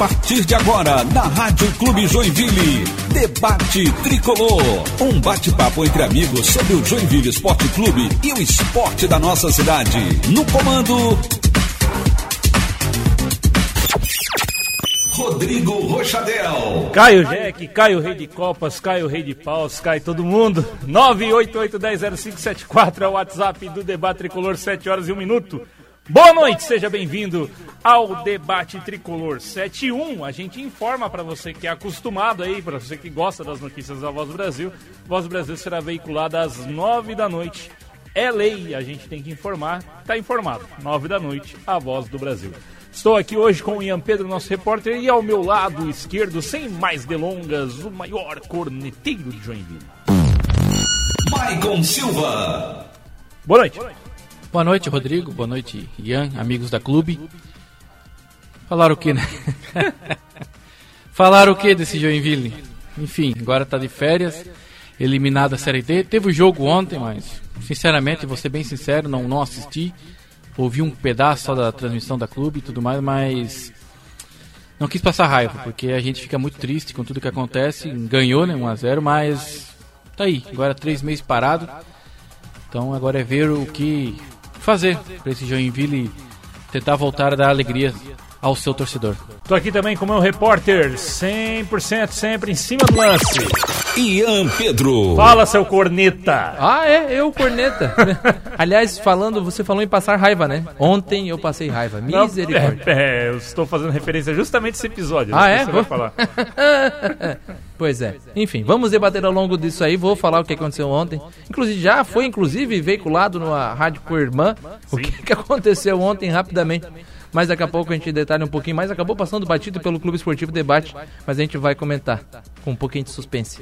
partir de agora, na Rádio Clube Joinville, Debate Tricolor. Um bate-papo entre amigos sobre o Joinville Esporte Clube e o esporte da nossa cidade. No comando. Rodrigo Rochadel. Caio Jack, Caio Rei de Copas, Caio Rei de Paus, cai todo mundo. 988100574 é o WhatsApp do Debate Tricolor, 7 horas e 1 minuto. Boa noite, seja bem-vindo ao Debate Tricolor 71. A gente informa para você que é acostumado aí, para você que gosta das notícias da Voz do Brasil. Voz do Brasil será veiculada às 9 da noite. É lei, a gente tem que informar. Tá informado. 9 da noite, a Voz do Brasil. Estou aqui hoje com o Ian Pedro, nosso repórter, e ao meu lado esquerdo, sem mais delongas, o maior corneteiro de Joinville. Maicon Silva. Boa noite. Boa noite, Rodrigo. Boa noite, Ian, amigos da clube. Falaram o que, né? Falaram o que desse Joinville? Enfim, agora tá de férias, eliminado a Série D. Teve o jogo ontem, mas, sinceramente, vou ser bem sincero, não, não assisti. Ouvi um pedaço só da transmissão da clube e tudo mais, mas não quis passar raiva, porque a gente fica muito triste com tudo que acontece. Ganhou, né, 1x0, mas tá aí, agora três meses parado. Então agora é ver o que fazer para esse Joinville tentar voltar a dar alegria ao seu torcedor. Tô aqui também com o meu repórter, 100% sempre em cima do lance. Ian Pedro. Fala, seu corneta. Ah, é, eu, corneta. Aliás, falando, você falou em passar raiva, né? Ontem eu passei raiva. Misericórdia. É, é, eu estou fazendo referência justamente a esse episódio. Ah, é? Você vai falar. pois é. Enfim, vamos debater ao longo disso aí. Vou falar o que aconteceu ontem. Inclusive, já foi inclusive veiculado na Rádio Coirmã o que, que aconteceu ontem rapidamente mas daqui a pouco a gente detalha um pouquinho mais. Acabou passando batido pelo Clube Esportivo Debate, mas a gente vai comentar com um pouquinho de suspense.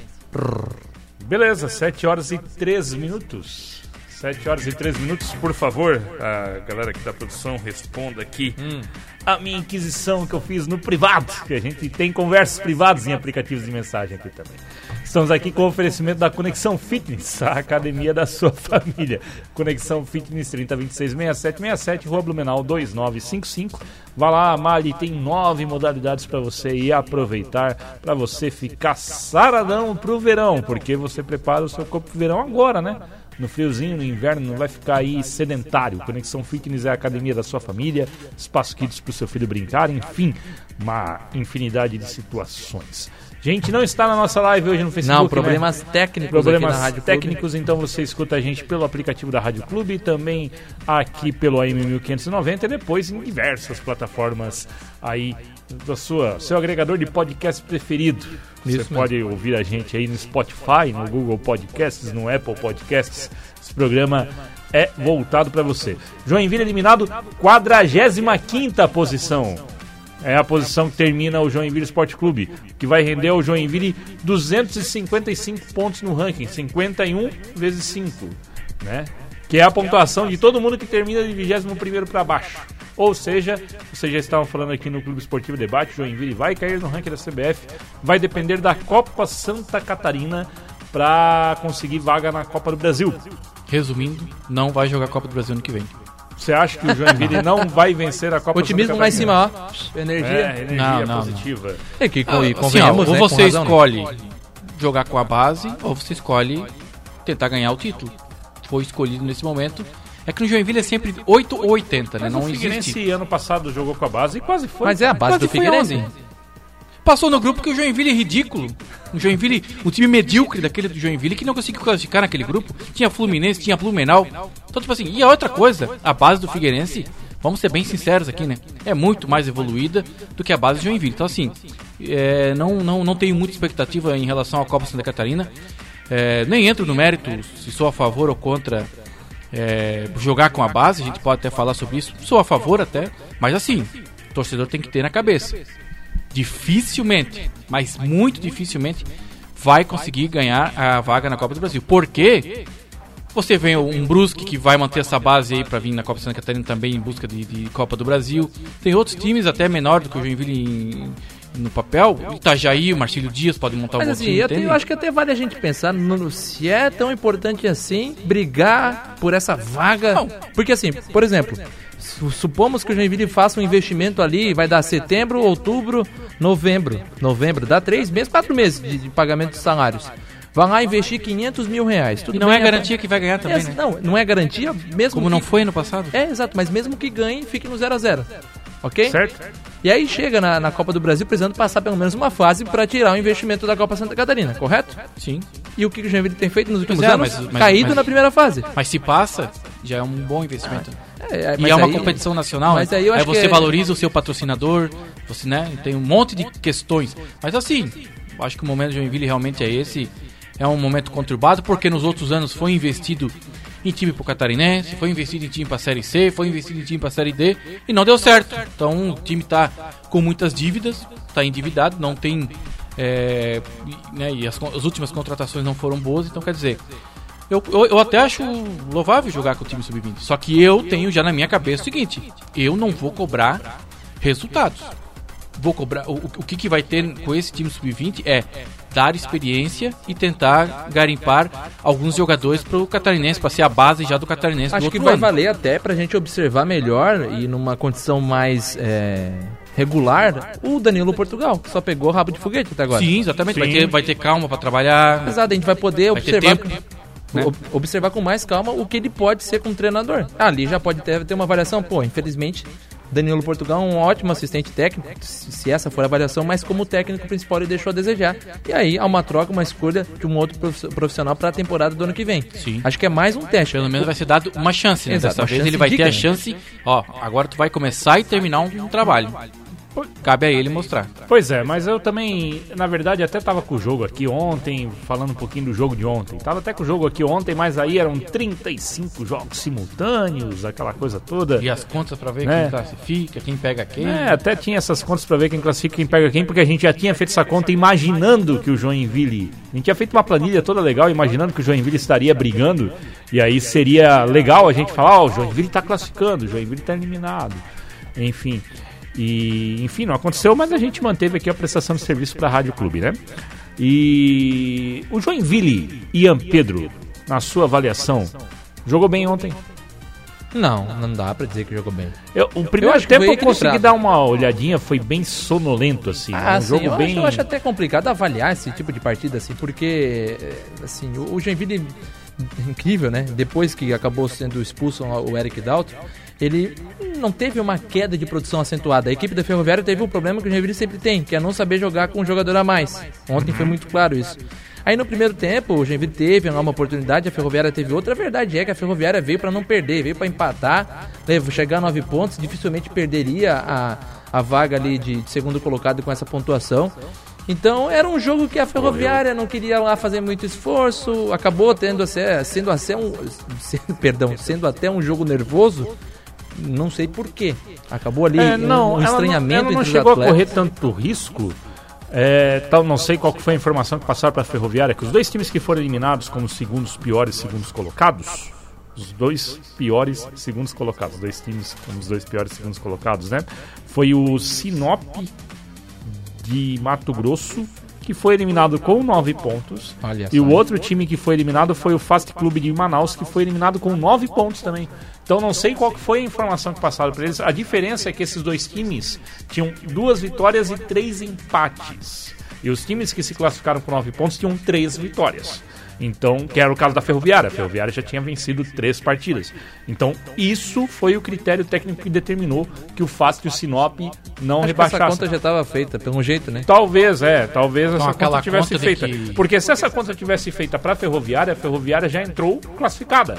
Beleza, 7 horas e 3 minutos. 7 horas e 3 minutos, por favor. A galera aqui da produção responda aqui hum. A minha inquisição que eu fiz no privado, que a gente tem conversas privadas em aplicativos de mensagem aqui também. Estamos aqui com o oferecimento da Conexão Fitness, a academia da sua família. Conexão Fitness 3026 6767, Rua Blumenau 2955. Vá lá, Mali, tem nove modalidades para você ir aproveitar, para você ficar saradão pro verão, porque você prepara o seu corpo pro verão agora, né? No friozinho, no inverno, não vai ficar aí sedentário. Conexão Fitness é a academia da sua família, espaço kids para o seu filho brincar, enfim, uma infinidade de situações. Gente, não está na nossa live hoje no Facebook. Não, né? problemas né? técnicos problemas aqui na Rádio técnicos, Clube. então você escuta a gente pelo aplicativo da Rádio Clube e também aqui pelo AM 1590 e depois em diversas plataformas aí sua, seu agregador de podcast preferido. Você Isso pode mesmo. ouvir a gente aí no Spotify, no Google Podcasts, no Apple Podcasts. Esse programa é voltado para você. Joinville eliminado, 45 posição. É a posição que termina o Joinville Esporte Clube, que vai render ao Joinville 255 pontos no ranking, 51 vezes 5, né? Que é a pontuação de todo mundo que termina de 21 para baixo. Ou seja, vocês já estavam falando aqui no Clube Esportivo Debate, Joinville vai cair no ranking da CBF, vai depender da Copa Santa Catarina para conseguir vaga na Copa do Brasil. Resumindo, não vai jogar a Copa do Brasil ano que vem. Você acha que o Joinville não vai vencer a Copa Otimismo lá em cima, ó. Energia. É, energia não, não, positiva. Não. É que ah, assim, ó, ou né, você razão, escolhe né? jogar com a base, ou você escolhe tentar ganhar o título. Foi escolhido nesse momento. É que no Joinville é sempre 8 ou 80, né? Mas não o Figueirense existe. ano passado jogou com a base e quase foi. Mas é a base do Figueirense. Passou no grupo que o Joinville é ridículo. O Joinville, o time medíocre daquele do Joinville que não conseguiu classificar naquele grupo. Tinha Fluminense, tinha Blumenau. Então, tipo assim, e a outra coisa, a base do Figueirense, vamos ser bem sinceros aqui, né? É muito mais evoluída do que a base do Joinville. Então, assim, é, não, não, não tenho muita expectativa em relação à Copa Santa Catarina. É, nem entro no mérito se sou a favor ou contra é, jogar com a base, a gente pode até falar sobre isso. Sou a favor até, mas assim, o torcedor tem que ter na cabeça dificilmente, mas muito dificilmente, vai conseguir ganhar a vaga na Copa do Brasil. Por quê? Você vê um Brusque que vai manter essa base aí para vir na Copa Santa Catarina também em busca de, de, Copa do Brasil. Tem outros times até menor do que o Joinville em, no papel. Itajaí, o Marcílio Dias pode montar Mas, um assim, time. Eu, eu, acho que até vale a gente pensar no, se é tão importante assim brigar por essa vaga. Não. Porque assim, por exemplo, supomos que o Joinville faça um investimento ali, vai dar setembro, outubro, novembro, novembro, dá três meses, quatro meses de, de pagamento de salários. Vai lá investir 500 mil reais. Tudo E não bem, é garantia que vai ganhar também, É, né? Não, não é garantia, mesmo Como não que- foi ano passado. É, exato, mas mesmo que ganhe, fique no 0 a 0 Ok? Certo? E aí chega na, na Copa do Brasil precisando passar pelo menos uma fase para tirar o investimento da Copa Santa Catarina, correto? Sim. E o que o Joinville tem feito nos últimos é, anos? mas- mas- Caído mas- na primeira fase. Mas se passa, já é um bom investimento. É, e mas é uma aí- competição nacional, mas né? aí eu acho você que é- valoriza o seu patrocinador, você, né? Tem um monte de questões. Mas assim, eu acho que o momento de Joinville realmente é esse. É um momento conturbado, porque nos outros anos foi investido em time pro Catarinense, foi investido em time pra Série C, foi investido em time pra Série D e não deu certo. Então o time tá com muitas dívidas, tá endividado, não tem. é, né, e as, as últimas contratações não foram boas, então quer dizer, eu, eu, eu até acho louvável jogar com o time sub-20. Só que eu tenho já na minha cabeça o seguinte: eu não vou cobrar resultados. Vou cobrar. O, o que, que vai ter com esse time sub-20 é dar experiência e tentar garimpar alguns jogadores para o catarinense, para ser a base já do catarinense do Acho que outro vai ano. valer até pra gente observar melhor e numa condição mais é, regular o Danilo Portugal, que só pegou rabo de foguete até agora. Sim, exatamente. Vai Sim. ter, vai ter calma para trabalhar. Exato, a gente vai poder Vai ter observar, tempo, né? ob- observar com mais calma o que ele pode ser como treinador. Ali já pode ter, ter uma avaliação, pô, infelizmente, Danilo Portugal é um ótimo assistente técnico, se essa for a avaliação, mas como técnico principal ele deixou a desejar. E aí há uma troca, uma escolha de um outro profi- profissional para a temporada do ano que vem. Sim. Acho que é mais um teste. Pelo menos vai ser dado uma chance, né? Exato, Dessa vez ele vai ter a chance. Ó, agora tu vai começar e terminar um, um trabalho. Cabe a ele mostrar. Pois é, mas eu também, na verdade, até tava com o jogo aqui ontem, falando um pouquinho do jogo de ontem. Tava até com o jogo aqui ontem, mas aí eram 35 jogos simultâneos, aquela coisa toda. E as contas pra ver É. quem classifica, quem pega quem. É, até tinha essas contas pra ver quem classifica, quem pega quem, porque a gente já tinha feito essa conta imaginando que o Joinville. A gente tinha feito uma planilha toda legal, imaginando que o Joinville estaria brigando. E aí seria legal a gente falar: Ó, o Joinville tá classificando, o Joinville tá eliminado. Enfim. E, enfim, não aconteceu, mas a gente manteve aqui a prestação de serviço pra Rádio Clube, né? E o Joinville, Ian Pedro, na sua avaliação, jogou bem ontem? Não, não dá pra dizer que jogou bem. Eu, o primeiro que tempo eu consegui dar uma olhadinha, foi bem sonolento, assim. Ah, um sim, jogo eu, bem. acho, eu acho até complicado avaliar esse tipo de partida, assim, porque, é, assim, o, o Joinville, incrível, né? Depois que acabou sendo expulso o Eric Dalton, ele não teve uma queda de produção acentuada. A equipe da Ferroviária teve um problema que o Joinville sempre tem, que é não saber jogar com um jogador a mais. Ontem foi muito claro isso. Aí no primeiro tempo, o Joinville teve uma oportunidade, a Ferroviária teve outra. A verdade é que a Ferroviária veio para não perder, veio para empatar, levou- chegar a nove pontos, dificilmente perderia a, a vaga ali de, de segundo colocado com essa pontuação. Então era um jogo que a Ferroviária não queria lá fazer muito esforço, acabou tendo sendo, ser um, se- perdão, sendo até um jogo nervoso. Não sei porquê. Acabou ali É, um, não, um ela não, estranhamento ela não chegou a correr tanto risco. É, tal, não sei qual foi a informação que passaram para a Ferroviária, que os dois times que foram eliminados como os segundos piores segundos colocados, os dois piores segundos colocados, os dois times como os dois piores segundos colocados, né? Foi o Sinop de Mato Grosso, que foi eliminado com nove pontos. Olha e só. o outro time que foi eliminado foi o Fast Club de Manaus, que foi eliminado com nove pontos também. Então não sei qual foi a informação que passaram para eles. A diferença é que esses dois times tinham duas vitórias e três empates. E os times que se classificaram com nove pontos tinham três vitórias. Então, que era o caso da Ferroviária. A Ferroviária já tinha vencido três partidas. Então, isso foi o critério técnico que determinou que o Fast e o Sinop não Acho que essa conta já estava feita, pelo jeito, né? Talvez, é, talvez essa aquela conta tivesse conta de feita. que- Porque se essa conta tivesse feita para a Ferroviária, a Ferroviária já entrou classificada.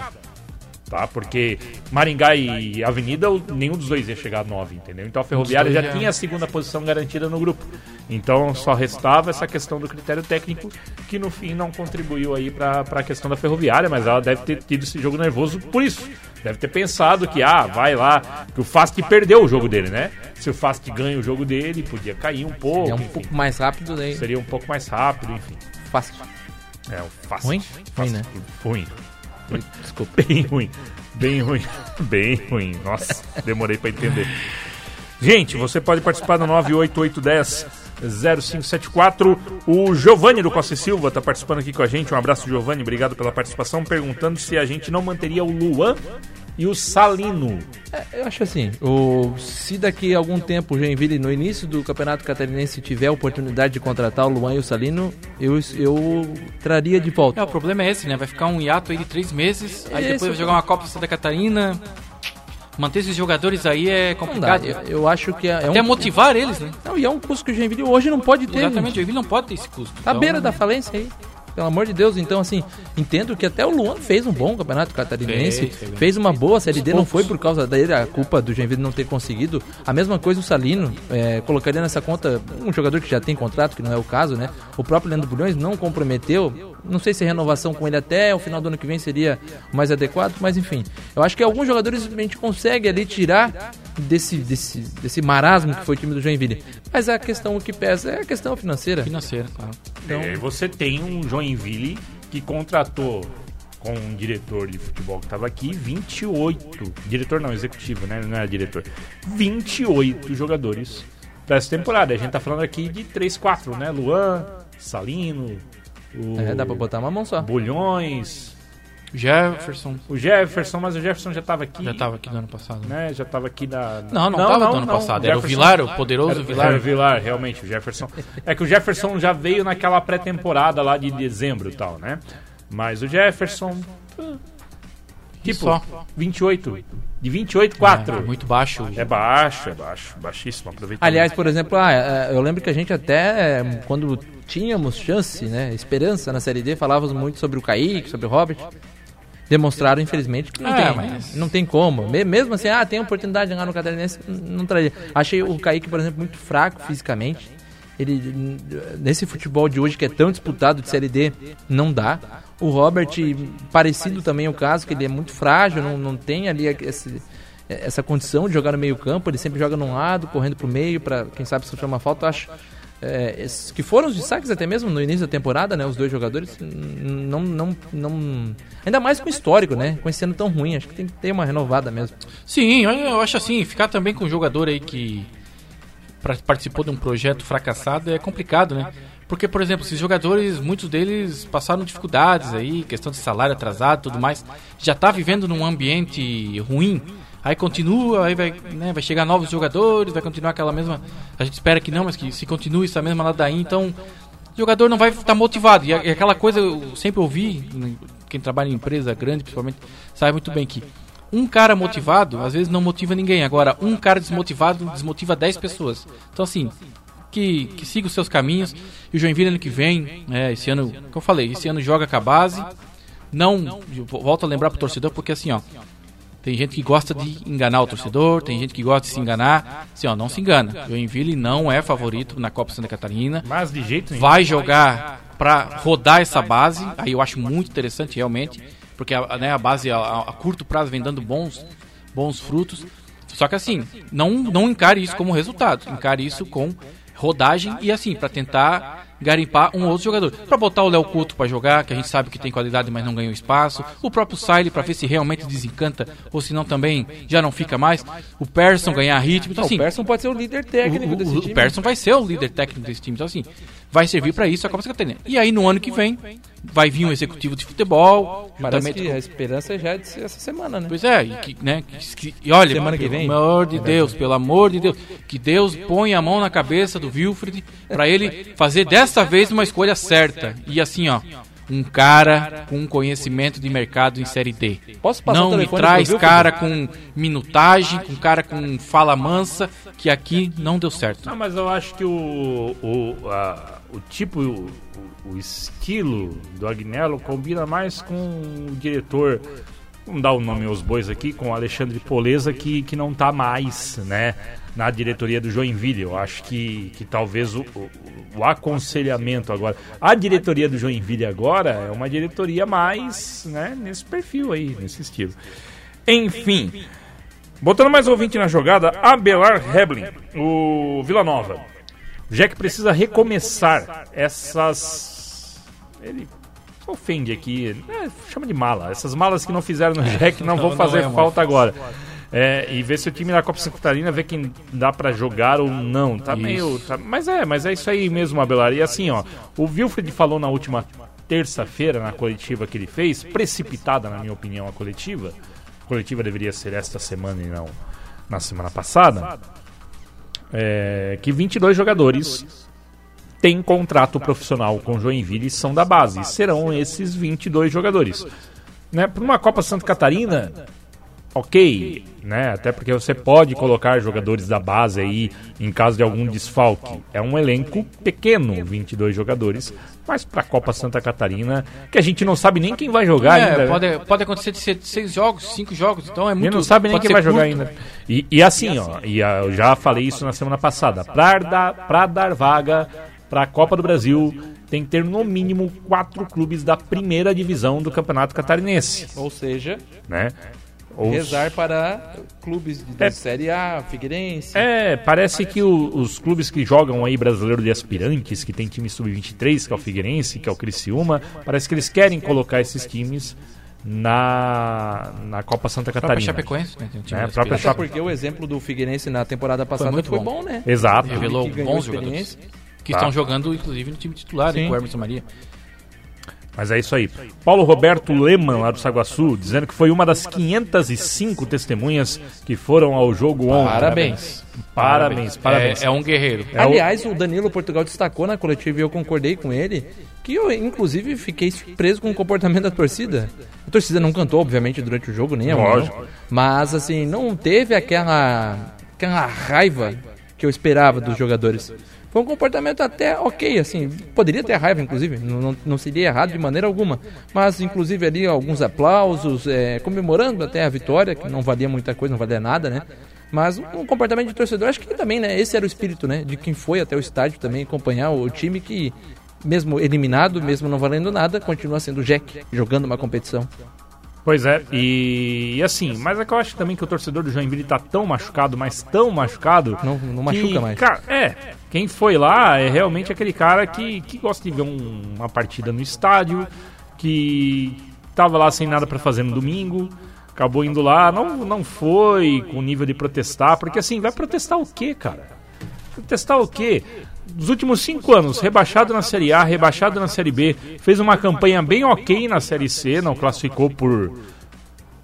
Tá? Porque Maringá e Avenida, nenhum dos dois ia chegar a 9, entendeu? Então a Ferroviária já tinha a segunda posição garantida no grupo. Então só restava essa questão do critério técnico, que no fim não contribuiu aí para a questão da Ferroviária, mas ela deve ter tido esse jogo nervoso por isso. Deve ter pensado que, ah, vai lá, que o Fast perdeu o jogo dele, né? Se o Fast ganha o jogo dele, podia cair um pouco. É um enfim. pouco mais rápido daí. Seria um pouco mais rápido, enfim. Fácil. É, o fácil. Ruim? Fácil. Ruim, né? Ruim. Desculpa. Bem ruim. Bem ruim. Bem ruim. Nossa, demorei pra entender. Gente, você pode participar do 98810 0574. O Giovanni do Costa e Silva tá participando aqui com a gente. Um abraço, Giovanni. Obrigado pela participação. Perguntando se a gente não manteria o Luan e o Salino. É, eu acho assim, o, se daqui a algum tempo o Joinville, no início do Campeonato Catarinense, tiver a oportunidade de contratar o Luan e o Salino, eu, eu traria de volta. É, o problema é esse, né? Vai ficar um hiato aí de três meses, aí Esse depois vai é jogar uma Copa Santa Catarina. Manter esses jogadores aí é complicado. eu, eu acho que é, é Até um, motivar eles, né? não, e é um custo que o Joinville hoje não pode ter. Exatamente, o Joinville não pode ter esse custo. Tá à Então, beira da falência aí. Pelo amor de Deus, então assim, entendo que até o Luan fez um bom campeonato catarinense, Fez, fez, uma boa série D, não foi por causa dele a culpa do Joinville não ter conseguido. A mesma coisa o Salino, é, colocaria nessa conta um jogador que já tem contrato, que não é o caso, né? O próprio Leandro Bulhões não comprometeu, não sei se a renovação com ele até o final do ano que vem seria o mais adequado, mas enfim. Eu acho que alguns jogadores a gente consegue ali tirar desse, desse, desse marasmo que foi o time do Joinville. Mas a questão o que pesa é a questão financeira. Financeira, claro. Então- É, você tem um Joinville que contratou com um diretor de futebol que estava aqui 28. Diretor não, executivo, né? Não era diretor. 28 jogadores para essa temporada. A gente tá falando aqui de 3, 4, né? Luan, Salino, o É, dá pra botar uma mão só. Bulhões, Jefferson o Jefferson, mas o Jefferson já tava aqui. já tava aqui no ano passado. Né, já tava aqui na. Não, não, tava no ano passado. Era o Vilar, o poderoso Era, Vilar. era o Vilar, realmente, o Jefferson. É que o Jefferson já veio naquela pré-temporada lá de dezembro e tal, né? Mas o Jefferson. ah, E Tipo, só. 28. De 28, 4. É, muito baixo. É baixo, é baixo. Baixíssimo aproveitamento. Aliás, por exemplo, ah, é, eu lembro que a gente até, é, quando tínhamos chance, né, esperança na Série D, falávamos muito sobre o Kaique, sobre o Robert. Demonstraram, infelizmente, que não, É, tem, mas- não tem como. Me- Mesmo assim, ah, tem oportunidade de ganhar no Catarinense, não traria. Achei o Kaique, por exemplo, muito fraco fisicamente. Ele, nesse futebol de hoje que é tão disputado de Série D, não dá. O Robert, parecido também o caso, que ele é muito frágil, não, não tem ali esse, essa condição de jogar no meio campo, ele sempre joga num lado, correndo pro meio, para quem sabe sofrer uma falta, eu acho é, que foram os destaques até mesmo no início da temporada, né, os dois jogadores, não, não, não, ainda mais com o histórico, né, com esse ano tão ruim, acho que tem que ter uma renovada mesmo. Sim, eu, acho assim, ficar também com um jogador aí que participou de um projeto fracassado é complicado, né? Porque, por exemplo, esses jogadores, muitos deles passaram dificuldades aí, questão de salário atrasado tudo mais, já tá vivendo num ambiente ruim, aí continua, aí vai, né, vai chegar novos jogadores, vai continuar aquela mesma. A gente espera que não, mas que se continue essa mesma ladainha, então o jogador não vai estar motivado. E e aquela coisa eu sempre ouvi, né, quem trabalha em empresa grande principalmente, sabe muito bem que um cara motivado, às vezes não motiva ninguém. Agora, um cara desmotivado desmotiva 10 pessoas. Então, assim, que, que siga os seus caminhos. E o Joinville ano que vem, é, esse ano, como eu falei, esse ano joga com a base. Não, volto a lembrar pro torcedor, porque assim, ó, tem gente que gosta de enganar o torcedor, tem gente que gosta de se enganar. Assim, ó, não se engana. O Joinville não é favorito na Copa Santa Catarina Mas de jeito nenhum. vai jogar para rodar essa base. Aí eu acho muito interessante realmente, porque a, né, a base a, a curto prazo vem dando bons, bons frutos. Só que assim, não não encare isso como resultado, encare isso com rodagem e assim para tentar garimpar um outro jogador. Para botar o Léo Couto para jogar, que a gente sabe que tem qualidade, mas não ganhou espaço. O próprio Siley para ver se realmente desencanta ou se não também já não fica mais. O Persson ganhar ritmo, então assim, o Persson pode ser o líder técnico o, desse o, time. o Persson vai ser o líder técnico desse time. Então, assim, vai servir pra isso a Copa Catarina. E aí, no ano que vem, vai vir um executivo de futebol. Parece que com- a esperança já é de ser essa semana, né? Pois é, e, que, né, que- que- e olha, Semana que vem? pelo amor de Deus, pelo amor de Deus, que Deus ponha a mão na cabeça do Wilfred pra ele fazer dessa vez uma escolha certa. E assim, ó, um cara com conhecimento de mercado em Série D. Posso passar o Não me traz cara com minutagem, com cara com fala mansa, que aqui não deu certo. Não, mas eu acho que o, o, a- o tipo, o, o estilo do Agnello combina mais com o diretor, vamos dar o nome aos bois aqui, com o Alexandre Poleza, que, que não tá mais, né, na diretoria do Joinville. Eu acho que, que talvez o, o, o aconselhamento agora... A diretoria do Joinville agora é uma diretoria mais, né, nesse perfil aí, nesse estilo. Enfim... Botando mais ouvinte na jogada, Abelar Heblin, o Vila Nova. O Jack precisa recomeçar essas. Ele ofende aqui, é, chama de mala. Essas malas que não fizeram no Jack não, vão não fazer é uma falta agora. É, e ver se o time da Copa Santa Catarina vê quem dá pra jogar ou não. Tá Isso. meio. tá- mas é, mas é isso aí mesmo, Abelar. E assim, ó, o Wilfred falou na última terça-feira, na coletiva que ele fez, precipitada, na minha opinião, a coletiva coletiva deveria ser esta semana e não na semana passada, é, que 22 jogadores têm contrato profissional com Joinville e são da base. Serão esses 22 jogadores. Né, Para uma Copa Santa Catarina, ok, né? Até porque você pode colocar jogadores da base aí em caso de algum desfalque. É um elenco pequeno, 22 jogadores, mas para a Copa Santa Catarina, que a gente não sabe nem quem vai jogar É, ainda. né? pode, pode acontecer de ser seis jogos, cinco jogos, então é E muito. não sabe nem quem vai jogar curto. ainda. E, e assim, ó, e ah, eu já falei isso na semana passada. Pra dar, pra dar vaga pra Copa do Brasil, tem que ter no mínimo quatro clubes da primeira divisão do Campeonato Catarinense, Ou seja, né? Ou- rezar para clubes da É. Série A, Figueirense. É, parece que o- os clubes que jogam aí brasileiro de aspirantes, que tem time sub-23, que é o Figueirense, que é o Criciúma, parece que eles querem colocar esses times na, na Copa Santa A própria Catarina. Chapecoense, né? Tem um time É, a própria. Até porque o exemplo do Figueirense na temporada passada foi, muito bom. bom, né? Exato. Revelou bons jogadores. Que Tá. estão jogando, inclusive, no time titular, Sim. com o Emerson Maria. Mas é isso aí. Paulo Roberto Leman, lá do Saguaçu, dizendo que foi uma das 505 testemunhas que foram ao jogo ontem. Parabéns. Parabéns, parabéns. É, é um guerreiro. É Aliás, o Danilo Portugal destacou na coletiva e eu concordei com ele que eu, inclusive, fiquei surpreso com o comportamento da torcida. A torcida não cantou, obviamente, durante o jogo, nem a mão, Lógico. Mas, assim, não teve aquela, aquela raiva que eu esperava dos jogadores. Foi um comportamento até ok, assim, poderia ter raiva, inclusive, não, não, seria errado de maneira alguma. Mas, inclusive, ali alguns aplausos, é, comemorando até a vitória, que não valia muita coisa, não valia nada, né? Mas um comportamento de torcedor, acho que também, né? Esse era o espírito, né? De quem foi até o estádio também acompanhar o time que, mesmo eliminado, mesmo não valendo nada, continua sendo Jack, jogando uma competição. Pois é, e, e assim, mas é que eu acho também que o torcedor do Joinville tá tão machucado, mas tão machucado. Não- não que, machuca mais. Cara, é, quem foi lá é realmente aquele cara que, que gosta de ver um- uma partida no estádio, que tava lá sem nada pra fazer no domingo, acabou indo lá, não, não foi com nível de protestar, porque assim, vai protestar o quê, cara? Protestar o quê? Nos últimos cinco anos, rebaixado na Série A, rebaixado na Série B, fez uma campanha bem ok na Série C, não classificou por,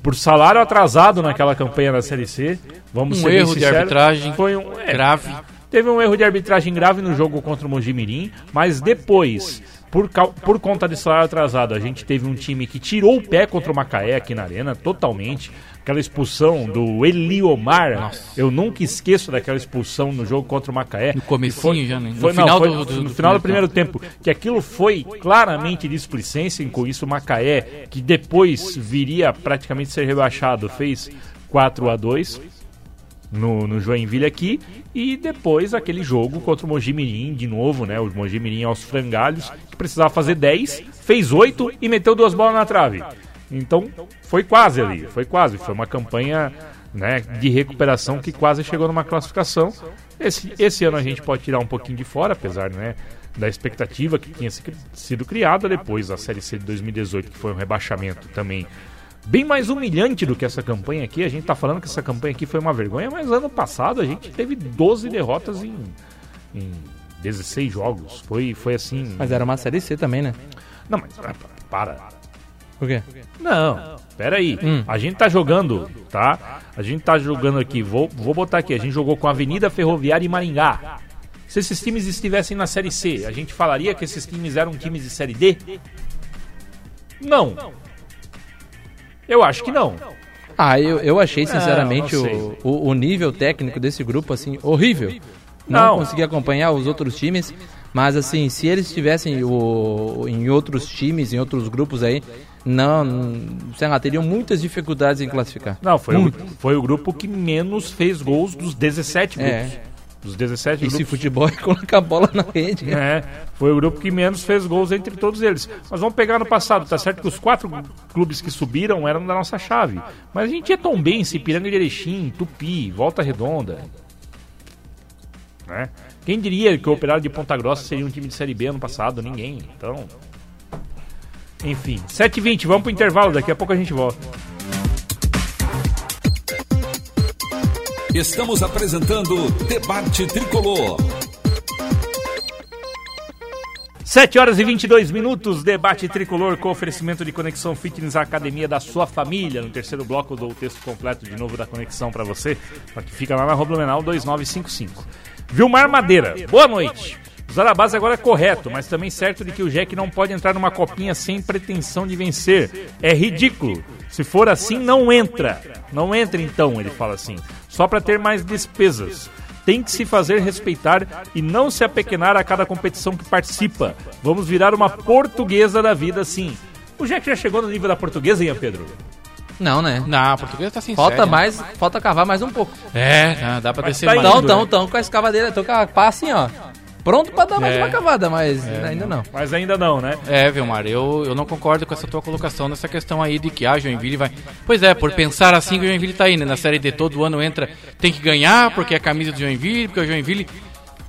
por salário atrasado naquela campanha da Série C. Vamos Um ser erro de arbitragem Foi um, é, Grave. Teve um erro de arbitragem grave no jogo contra o Mojimirim, mas depois, por, por conta de salário atrasado, a gente teve um time que tirou o pé contra o Macaé aqui na arena, totalmente. Aquela expulsão do Eliomar, Nossa. eu nunca esqueço daquela expulsão no jogo contra o Macaé. No comecinho já, né? No Foi, não, final foi do- do- no do final do primeiro primeiro tempo. Que aquilo foi claramente displicência, e com isso o Macaé, que depois viria praticamente ser rebaixado, fez 4 a 2 no, no Joinville aqui. E depois aquele jogo contra o Mojimirim, de novo, né? O Mojimirim aos frangalhos, que precisava fazer 10, fez 8 e meteu duas bolas na trave. Então foi quase ali, foi quase. Foi uma campanha né, de recuperação que quase chegou numa classificação. Esse, esse ano a gente pode tirar um pouquinho de fora, apesar né, da expectativa que tinha sido criada depois da Série C de 2018, que foi um rebaixamento também bem mais humilhante do que essa campanha aqui. A gente tá falando que essa campanha aqui foi uma vergonha, mas ano passado a gente teve 12 derrotas em, em 16 jogos. Foi, foi assim. Mas era uma Série C também, né? Não, mas ah, para. Por quê? Não, pera aí. A gente tá jogando, tá? A gente tá jogando aqui, vou, vou botar aqui, a gente jogou com Avenida Ferroviária e Maringá. Se esses times estivessem na Série C, a gente falaria que esses times eram times de Série D? Não. Eu acho que não. Ah, eu, eu achei sinceramente não sei. o, o, o nível técnico desse grupo assim horrível. Não, Não. consegui acompanhar os outros times, mas assim, se eles estivessem o, em outros times, em outros grupos aí, não, sei lá, teriam muitas dificuldades em classificar. Não, foi, o, foi o grupo que menos fez gols dos 17 grupos. É. Dos 17 Esse grupos. futebol é colocar a bola na rede. É, foi o grupo que menos fez gols entre todos eles. Mas vamos pegar no passado, tá certo que os quatro clubes que subiram eram da nossa chave. Mas a gente ia tão bem, Piranga de Erechim, Tupi, Volta Redonda. Né? Quem diria que o Operário de Ponta Grossa seria um time de Série B ano passado? Ninguém. Então. Enfim, 7h20, vamos pro intervalo, daqui a pouco a gente volta. Estamos apresentando Debate Tricolor. 7 horas e 22 minutos, debate tricolor com oferecimento de Conexão Fitness, a academia da sua família. No terceiro bloco, dou o texto completo de novo da Conexão para você, que fica lá na Rua Blumenau 2955. Vilmar Madeira, boa noite. Base agora é correto, mas também certo de que o Jack não pode entrar numa copinha sem pretensão de vencer. É ridículo. Se for assim, não entra. Não entra então, ele fala assim. Só para ter mais despesas tem que se fazer respeitar e não se apequenar a cada competição que participa. Vamos virar uma portuguesa da vida, sim. O Jack já chegou no nível da portuguesa, Ian Pedro? Não, né? Não, a portuguesa tá sem Falta mais, falta cavar mais um pouco. É, não, dá pra descer tá mais. Então, né? então, então, com a escavadeira, tô com a pá assim, ó. Pronto pra dar mais É. uma cavada, mas ainda não. Mas ainda não, né? É, Vilmar, eu, eu não concordo com essa tua colocação nessa questão aí de que a Joinville vai. Pois é, por pensar assim que o Joinville tá indo. Na série D todo ano entra, tem que ganhar, porque é a camisa do Joinville, porque o Joinville.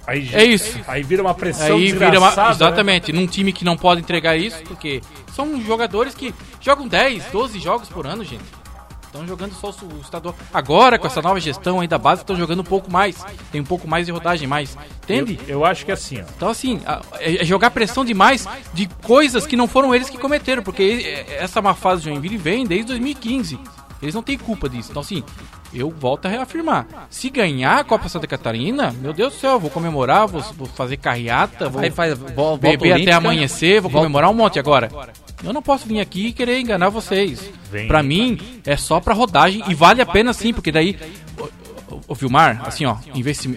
Aí, É isso. Aí vira uma pressão Aí vira uma. né? Exatamente, num time que não pode entregar isso, porque são jogadores que jogam 10, 12 jogos por ano, gente. Estão jogando só o estadual. Agora, com essa nova gestão aí da base, estão jogando um pouco mais. Tem um pouco mais de rodagem, mais. Entende? Eu, eu acho que é assim, ó. Então, assim, a- é é jogar pressão demais de coisas que não foram eles que cometeram, porque e- essa má fase do Joinville vem desde 2015. Eles não têm culpa disso. Então, assim, eu volto a reafirmar. Se ganhar a Copa Santa Catarina, meu Deus do céu, eu vou comemorar, vou, vou fazer carreata, vou Aí faz vol- volta beber até amanhecer, vou comemorar um monte agora. Eu não posso vir aqui e querer enganar vocês. Pra mim, é só pra rodagem e vale a pena sim, porque daí, ô, Vilmar, assim ó,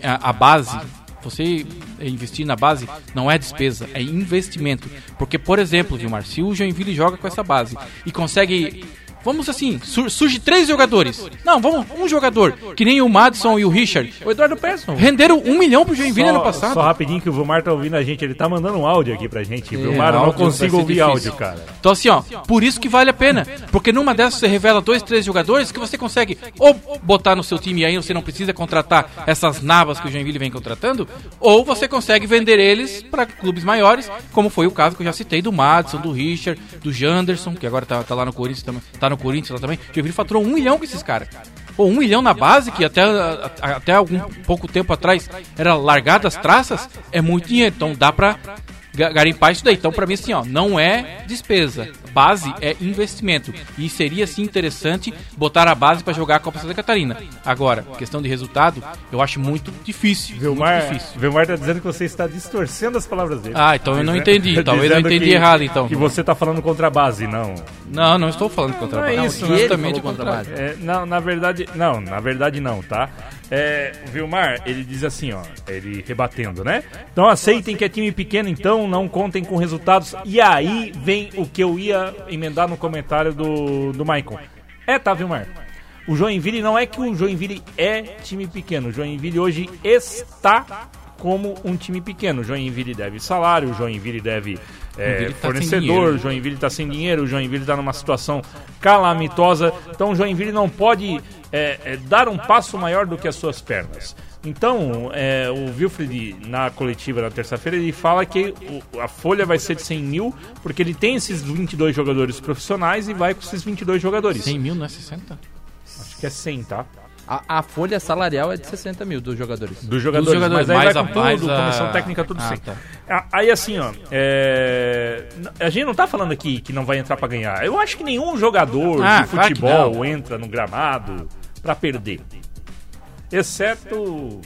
a, a base, você investir na base não é despesa, é investimento. Porque, por exemplo, Vilmar, se o Joinville joga com essa base e consegue. Vamos assim, sur- surge três jogadores. Não, vamos, um jogador, que nem o Madison e o Richard. O Eduardo Persson. Renderam um milhão pro Joinville ano passado. Só rapidinho que o Vilmar tá ouvindo a gente, ele tá mandando um áudio aqui pra gente. É, Vilmar, eu não consigo ouvir áudio, cara. Então assim, ó, por isso que vale a pena. Porque numa dessas você revela dois, três jogadores que você consegue ou botar no seu time e aí você não precisa contratar essas navas que o Joinville vem contratando, ou você consegue vender eles para clubes maiores, como foi o caso que eu já citei do Madison, do Richard, do Janderson, que agora tá, tá lá no Corinthians também, tá no Corinthians lá também. O Joinville faturou um milhão com esses caras. Pô, um milhão na base, que até, até algum pouco tempo atrás era largado as traças, é muito dinheiro. Então dá pra garimpar isso daí. Então, pra mim, assim, ó, não é despesa. Base é investimento. E seria, sim, interessante botar a base pra jogar a Copa Santa Catarina. Agora, questão de resultado, eu acho muito difícil. Vilmar, Muito difícil. Vilmar tá dizendo que você está distorcendo as palavras dele. Ah, então eu não entendi. Talvez eu dizendo entendi que- errado, então. Que você tá falando contra a base, não. Não, não estou falando contra a Não é base. isso, que ele justamente contra a base. base. É, não, na verdade, não, na verdade não, tá? É, o Vilmar, ele diz assim, ó, ele rebatendo, né? Então aceitem que é time pequeno, então não contem com resultados. E aí vem o que eu ia emendar no comentário do, do Maicon. É, tá, Vilmar? O Joinville não é que o Joinville é time pequeno. O Joinville hoje está como um time pequeno. O Joinville deve salário, o Joinville deve é, tá fornecedor, o Joinville está sem dinheiro, o Joinville está numa situação calamitosa. Então o Joinville não pode é, é, dar um passo maior do que as suas pernas. Então, é, o Wilfried, na coletiva na terça-feira, ele fala que o- a folha vai ser de 100 mil, porque ele tem esses 22 jogadores profissionais e vai com esses 22 jogadores. 100 mil, não é 60? Acho que é 100, tá? A, a folha salarial é de 60 mil dos jogadores. Dos jogadores, jogadores, mas aí mais vai a- com tudo, mais a- comissão técnica, tudo Ah, sim. tá. Aí assim, ó, é, a gente não tá falando aqui que não vai entrar pra ganhar. Eu acho que nenhum jogador Ah, de claro futebol não. entra no gramado pra perder. Exceto...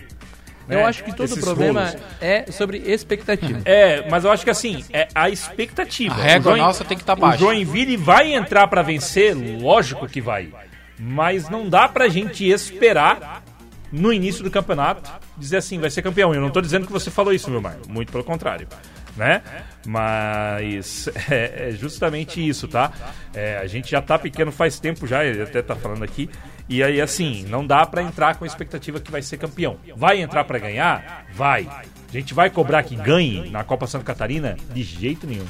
Eu né, acho que todo esses problema rolos. é sobre expectativa. É, mas eu acho que assim, é a expectativa. A régua O Join- nossa tem que tá O baixa. Joinville vai entrar pra vencer, lógico que vai. Mas não dá pra gente esperar no início do campeonato dizer assim, vai ser campeão. Eu não tô dizendo que você falou isso, meu Mar. Muito pelo contrário. Né? Mas é, é justamente isso, tá? É, a gente já tá pequeno faz tempo já, ele até tá falando aqui. E aí, assim, não dá pra entrar com a expectativa que vai ser campeão. Vai entrar pra ganhar? Vai. A gente vai cobrar que ganhe na Copa Santa Catarina? De jeito nenhum.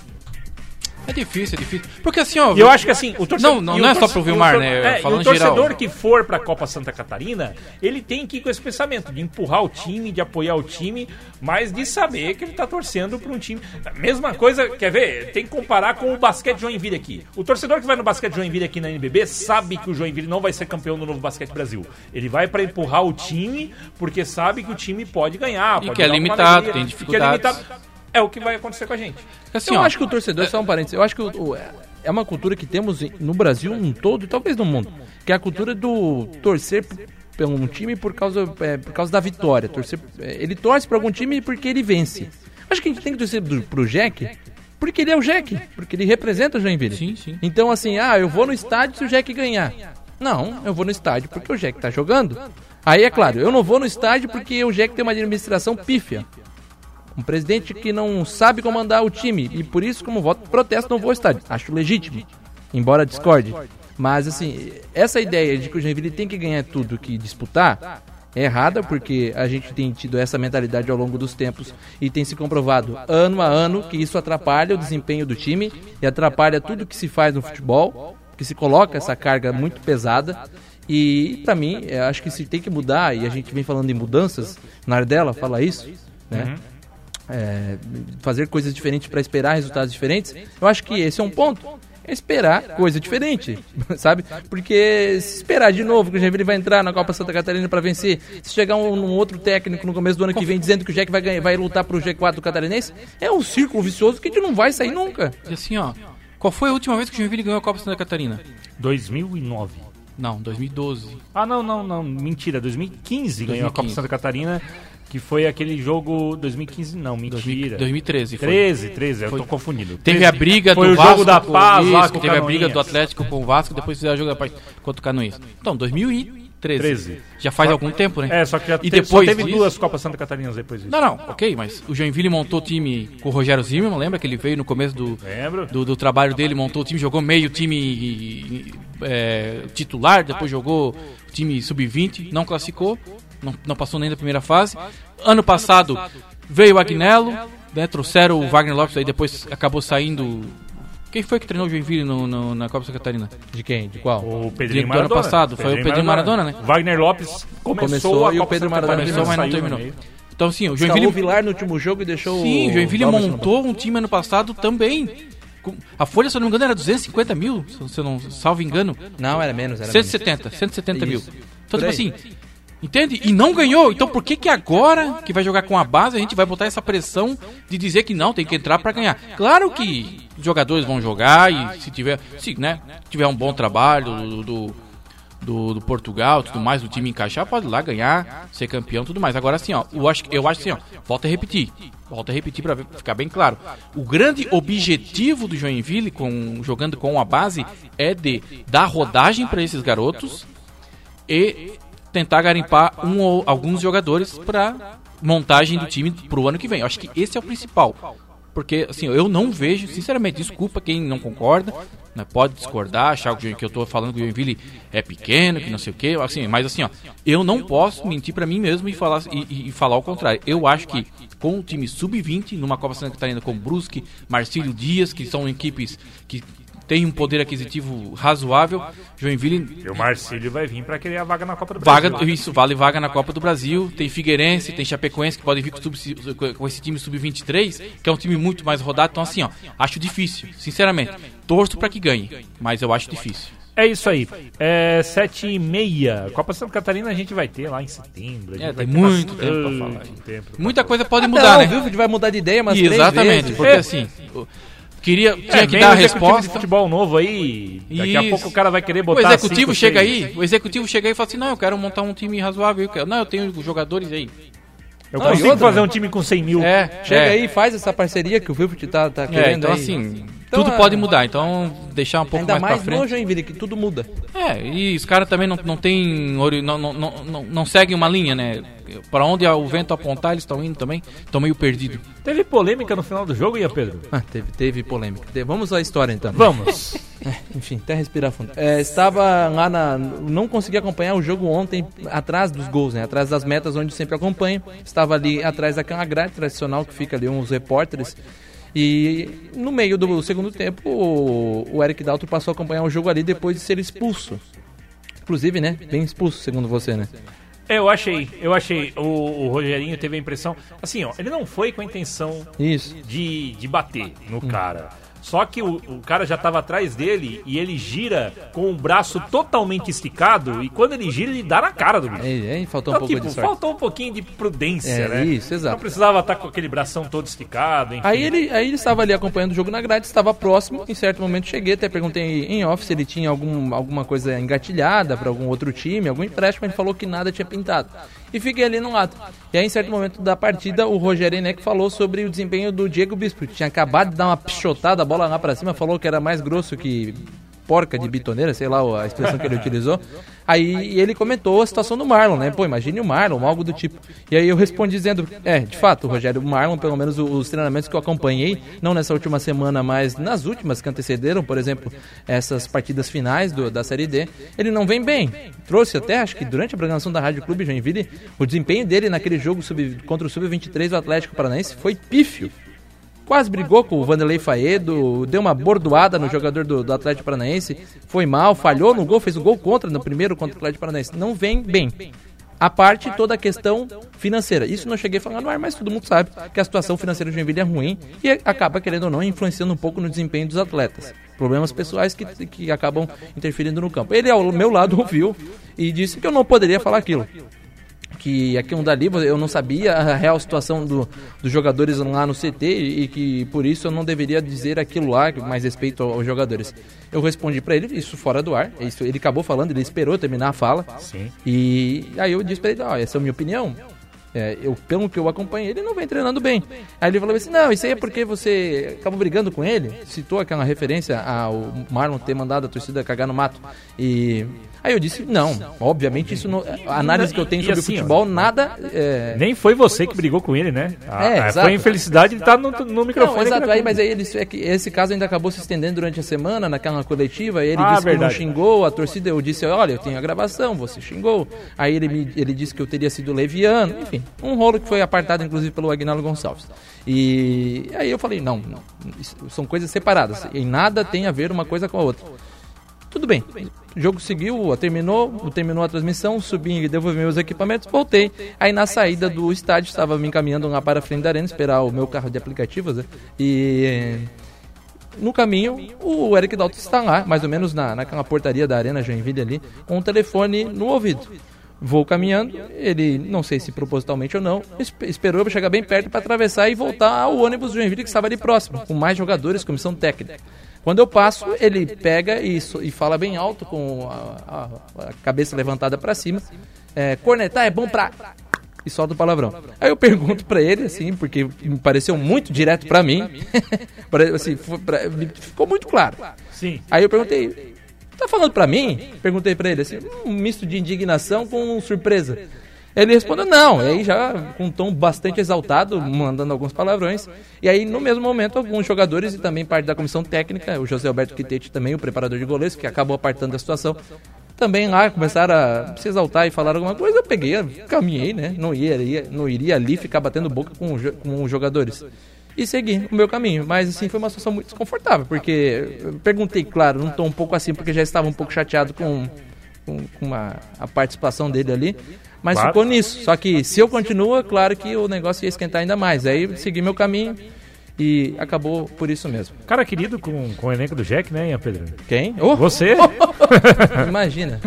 É difícil, é difícil. Porque assim, ó. E eu acho que assim, o torcedor. Não, não, e não é só pro e Vilmar, né? É, Falando e o torcedor geral. que for pra Copa Santa Catarina, ele tem que ir com esse pensamento de empurrar o time, de apoiar o time, mas de saber que ele tá torcendo pra um time. Mesma coisa, quer ver? Tem que comparar com o basquete Joinville aqui. O torcedor que vai no basquete Joinville aqui na NBB sabe que o Joinville não vai ser campeão do novo basquete Brasil. Ele vai pra empurrar o time porque sabe que o time pode ganhar. E pode que é dar uma limitado, alegria, tem e que é dificuldades. limitado. É o que vai acontecer com a gente. Assim, eu ó, acho que o torcedor, só um parênteses, eu acho que o- o- é uma cultura que temos em- no Brasil um todo e talvez no mundo, que é a cultura do torcer p- por um time por causa, é, por causa da vitória. Torcer, é, ele torce para algum time porque ele vence. Acho que a gente tem que torcer do, pro Jack porque ele é o Jack, porque ele representa o Joinville. Sim, sim. Então, assim, ah, eu vou no estádio se o Jack ganhar. Não, eu vou no estádio porque o Jack tá jogando. Aí é claro, eu não vou no estádio porque o Jack tem uma administração pífia. Um presidente que não sabe comandar o time e por isso, como voto protesto, não vou ao estádio. Acho legítimo, embora discorde. Mas, assim, essa ideia de que o Joinville tem que ganhar tudo que disputar é errada, porque a gente tem tido essa mentalidade ao longo dos tempos e tem se comprovado ano a ano que isso atrapalha o desempenho do time e atrapalha tudo que se faz no futebol, que se coloca essa carga muito pesada. E, pra mim, acho que se tem que mudar, e a gente vem falando em mudanças, Nardella fala isso, né? É, fazer coisas diferentes para esperar resultados diferentes, eu acho que esse é um ponto. É esperar coisa diferente, sabe? Porque se esperar de novo que o Joinville vai entrar na Copa Santa Catarina para vencer, se chegar um, um outro técnico no começo do ano que vem dizendo que o Jack vai, ganhar, vai lutar pro G4 do Catarinense, é um círculo vicioso que a gente não vai sair nunca. E assim, ó. Qual foi a última vez que o Joinville ganhou a Copa Santa Catarina? 2009. Não, 2012. Ah, não, não, não. Mentira. 2015 ganhou a Copa 2015. Santa Catarina, que foi aquele jogo. 2015, não, mentira. 2013. Foi. 13, 13, eu Foi. tô confundindo. Teve a briga Foi do o jogo Vasco da com- Paz isso, o teve a briga do. Atlético com o Vasco, depois fizeram a jogo da Paz contra o Canoinhas. Então, 2013. 13. Já faz algum tempo, né? É, só que já e teve, depois só teve disso- duas Copas Santa Catarinas depois disso. Não, não, ok, mas o Joinville montou o time com o Rogério Zimmermann, lembra que ele veio no começo do, do, do trabalho dele, montou o time, jogou meio time é, titular, depois jogou o time sub-20, não classificou, não, não passou nem da primeira fase. Ano passado veio o Agnello, né, trouxeram o Wagner Lopes, aí depois acabou saindo. Quem foi que treinou o Joinville no, no- na Copa Santa Catarina? De quem? De qual? O Do Pedrinho ano Maradona. passado, foi o Pedrinho Maradona, né? Wagner Lopes começou, Começou a e o Pedro Maradona Começou, mas não terminou. Então, assim, o Escalou Joinville. o Vilar no último jogo e deixou Sim, o Joinville montou um time ano passado também. A folha, se eu não me engano, era 250 mil, se eu não salvo engano. Não, era menos, era 170, 170 mil. Então, tipo assim, entende? E não ganhou. Então, por que que agora, que vai jogar com a base, a gente vai botar essa pressão de dizer que não, tem que entrar pra ganhar? Claro que os jogadores vão jogar e se tiver, se, né, tiver um bom trabalho do, do, do, do Portugal, tudo mais, do time encaixar, pode ir lá ganhar, ser campeão, tudo mais. Agora, assim, ó, eu acho, eu acho assim, ó, volta a repetir. Volta a repetir ver- ficar bem claro. O grande objetivo do Joinville, com, jogando com a base, é de dar rodagem para esses garotos e tentar garimpar um alguns jogadores para montagem do time pro ano que vem. Eu acho que esse é o principal. Porque, assim, eu não vejo, sinceramente, desculpa quem não concorda, né, pode discordar, achar que o eu tô falando que o Joinville é pequeno, que não sei o quê, assim, mas assim, ó, eu não posso mentir para mim mesmo e falar, e- e falar o contrário. Eu acho que com o time sub-20, numa Copa Santa Catarina com Brusque, Marcílio Dias, que são equipes que têm um poder aquisitivo razoável, Joinville E o Marcílio vai vir pra querer a vaga na Copa do Vaga, Brasil. isso, vale vaga na Copa do Brasil. Tem Figueirense, tem Chapecoense que podem vir com, sub- com esse time sub-23, que é um time muito mais rodado. Então, assim, ó, acho difícil, sinceramente. Torço pra que ganhe, mas eu acho difícil. É isso aí. É sete e meia. Copa Santa Catarina a gente vai ter lá em setembro. A gente É, tem muito tempo pra falar. tempo pra Muita coisa pode Até mudar, lá, né? O Wilfried vai mudar de ideia três Exatamente, vezes. porque É. assim, o- queria, tinha É, que dar o a executivo de resposta. futebol novo aí. Daqui a Isso. pouco o cara vai querer O botar. executivo cinco, chega seis. aí, o executivo chega aí e fala assim: "Não, eu quero montar um time razoável, eu quero- não, eu tenho jogadores aí". Eu Não, consigo outra, fazer um time com 100 mil. É, Chega é. aí e faz essa parceria que o Wilfried tá, tá querendo É, então aí. assim, Então, tudo é- pode mudar, então deixar um pouco Ainda mais, mais pra frente. no Joinville, que tudo muda. É, e os caras também não, não tem não, não, não, não seguem uma linha, né? Pra onde o vento apontar, eles estão indo também. Estão meio perdidos. Teve polêmica no final do jogo, ia Pedro? Ah, teve, teve polêmica. De- Vamos à história então. Vamos. Enfim, até respirar fundo. É, estava lá na. Não consegui acompanhar o jogo ontem atrás dos gols, né? Atrás das metas onde sempre acompanho. Estava ali atrás daquela grade tradicional que fica ali, uns repórteres. E no meio do segundo tempo, o, o Eric Dalton passou a acompanhar o jogo ali depois de ser expulso. Inclusive, né? Bem expulso, segundo você, né? É, eu achei, eu achei. O, o Rogerinho teve a impressão. Assim, ó, ele não foi com a intenção Isso. de, de bater no cara. Só que o, o cara já tava atrás dele e ele gira com o braço totalmente esticado e quando ele gira, ele dá na cara do bicho. É, é, faltou um Então, pouco tipo, de sorte. faltou um pouquinho de prudência, É, né? isso, exato. Não precisava estar com aquele bração todo esticado, enfim. Aí ele, aí ele estava ali acompanhando o jogo na grade, estava próximo. Em certo momento cheguei, até perguntei em off se ele tinha algum, alguma coisa engatilhada para algum outro time, algum empréstimo. Ele falou que nada tinha pintado. E fiquei ali no lado. E aí, em certo momento da partida, o Rogério Enek falou sobre o desempenho do Diego Bispo, tinha acabado de dar uma pichotada, a bola lá para cima, falou que era mais grosso que porca de bitoneira, sei lá a expressão que ele utilizou. Aí ele comentou a situação do Marlon, né? Pô, imagine o Marlon, algo do tipo. E aí eu respondi dizendo, é, de fato, Rogério, o Marlon, pelo menos os treinamentos que eu acompanhei, não nessa última semana, mas nas últimas que antecederam, por exemplo, essas partidas finais do- da Série D, ele não vem bem. Trouxe até, acho que durante a programação da Rádio Clube Joinville, o desempenho dele naquele jogo sub- contra o Sub-23 do Atlético Paranaense foi pífio. Quase brigou com o Vanderlei Faedo, deu uma bordoada no jogador do, do Atlético Paranaense, foi mal, falhou no gol, fez o gol contra no primeiro contra o Atlético Paranaense. Não vem bem. A parte toda a questão financeira. Isso não cheguei a falar no ar, mas todo mundo sabe que a situação financeira do Joinville é ruim e acaba, querendo ou não, influenciando um pouco no desempenho dos atletas. Problemas pessoais que, que acabam interferindo no campo. Ele, ao meu lado, ouviu e disse que eu não poderia falar aquilo que aqui um dali eu não sabia a real situação do, dos jogadores lá no CT e que por isso eu não deveria dizer aquilo lá, mais respeito aos jogadores. Eu respondi pra ele, isso fora do ar, isso ele acabou falando, ele esperou terminar a fala. Sim. E aí eu disse pra ele, ó, essa é a minha opinião. É, eu, pelo que eu acompanhei, ele não vem treinando bem. Aí ele falou assim: não, isso aí é porque você acabou brigando com ele. Citou aquela referência ao Marlon ter mandado a torcida cagar no mato. E. Aí eu disse: não, obviamente isso não. A análise que eu tenho E sobre assim, futebol, nada. É, Nem foi você que brigou com ele, né? A- É, a- exato. foi infelicidade de estar no, no microfone. Não, exato, aí, mas aí ele, é que esse caso ainda acabou se estendendo durante a semana, naquela coletiva, ele Ah, disse que verdade. não xingou, a torcida, eu disse, olha, eu tenho a gravação, você xingou. Aí ele, me, ele disse que eu teria sido leviano, enfim, um rolo que foi apartado inclusive pelo Agnaldo Gonçalves. E aí eu falei, não, não, são coisas separadas, em nada tem a ver uma coisa com a outra. Tudo bem. O jogo seguiu, terminou, terminou a transmissão, subi e devolvi meus equipamentos, voltei. Aí na saída do estádio, estava me encaminhando lá para a frente da arena, esperar o meu carro de aplicativos, né? E no caminho, o Eric Dalton está lá, mais ou menos na, naquela portaria da Arena Joinville ali, com o telefone no ouvido. Vou caminhando, ele, não sei se propositalmente ou não, esp- esperou eu chegar bem perto para atravessar e voltar ao ônibus Joinville que estava ali próximo, com mais jogadores, comissão técnica. Quando eu passo, ele pega e, e fala bem alto, com a, a- a cabeça levantada para cima, é, cornetar é bom pra e solta o palavrão. Aí eu pergunto pra ele, assim, porque me pareceu muito direto pra mim. Assim, pra- ficou muito claro. Sim. Aí eu perguntei, tá falando pra mim? Perguntei pra ele, assim, um misto de indignação com surpresa. Ele respondeu, não. E aí já com um tom bastante exaltado, mandando alguns palavrões. E aí, no mesmo momento, alguns jogadores e também parte da comissão técnica, o José Alberto Quitete também, o preparador de goleiros, que acabou apartando a situação, também lá começaram a se exaltar e falar alguma coisa. Eu peguei, caminhei, né? Não, ia, ia- não iria ali ficar batendo boca com, com os jogadores. E segui o meu caminho. Mas, assim, foi uma situação muito desconfortável, porque eu perguntei, claro, num tom um pouco assim, porque já estava um pouco chateado com, com, com a, a participação dele ali. Mas Claro. ficou nisso. Só que se eu continuo, é claro que o negócio ia esquentar ainda mais. Aí segui meu caminho e acabou por isso mesmo. Cara querido com, com o elenco do Jack, né, Ian Pedro? Quem? Oh, Você? imagina.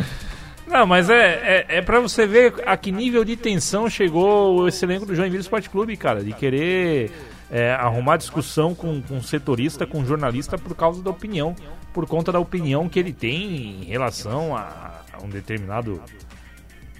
Não, mas é, é, é pra você ver a que nível de tensão chegou esse elenco do Joinville Sport Clube, cara. De querer é, arrumar discussão com, com setorista, com jornalista por causa da opinião. Por conta da opinião que ele tem em relação a, a um determinado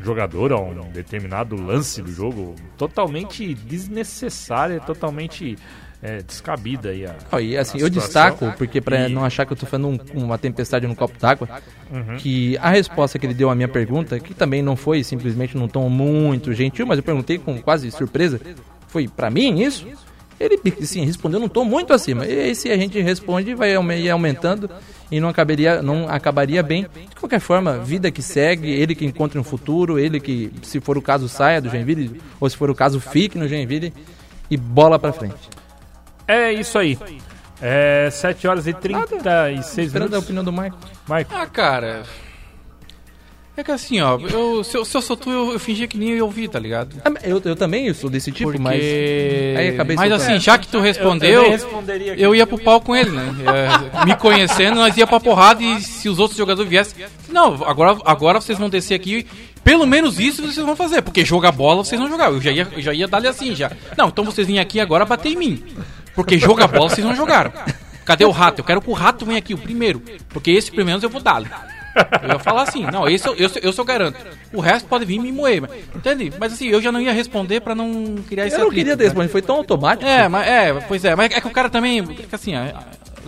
jogador, a um determinado lance do jogo. Totalmente desnecessária, totalmente é, descabida aí a, Ó, e assim, eu destaco, porque pra E- não achar que eu tô fazendo um- uma tempestade no copo d'água, Uhum. que a resposta que ele deu à minha pergunta, que também não foi simplesmente num tom muito gentil, mas eu perguntei com quase surpresa, foi pra mim isso? Ele assim, respondeu num tom muito acima. E aí, se a gente responde, vai aumentando e não acabaria, não acabaria bem. De qualquer forma, vida que segue, ele que encontre um futuro, ele que, se for o caso, saia do Joinville, ou se for o caso, fique no Joinville e bola pra frente. É isso aí. É 7 horas e 36 Esperando a minutos. opinião do. Mike, Ah, cara. É que assim, ó, eu, se, eu, se eu sou tu, eu, eu fingia que nem eu ouvi, tá ligado? Ah, Eu, eu também sou desse tipo, Porque... mas. Aí acabei Mas soltando. assim, já que tu respondeu, também responderia eu ia pro pau com ele, né? É, me conhecendo, nós ia pra porrada e se os outros jogadores viessem. Não, agora, agora vocês vão descer aqui. Pelo menos isso vocês vão fazer, porque jogar bola vocês não jogaram. Eu já ia, eu já ia dar-lhe assim já. Não, então vocês vêm aqui agora bater em mim. Porque jogar bola vocês não jogaram. Cadê o rato? Eu quero que o rato venha aqui, o primeiro. Porque esse pelo menos eu vou dar-lhe. Eu ia falar assim, não, esse eu, eu, eu, garanto. O resto pode vir me moer. mas- Entende? Mas assim, eu já não ia responder pra não criar esse Eu não atrito, queria né? responder, foi tão automático. É, mas é, pois é, mas é que o cara também, assim, é,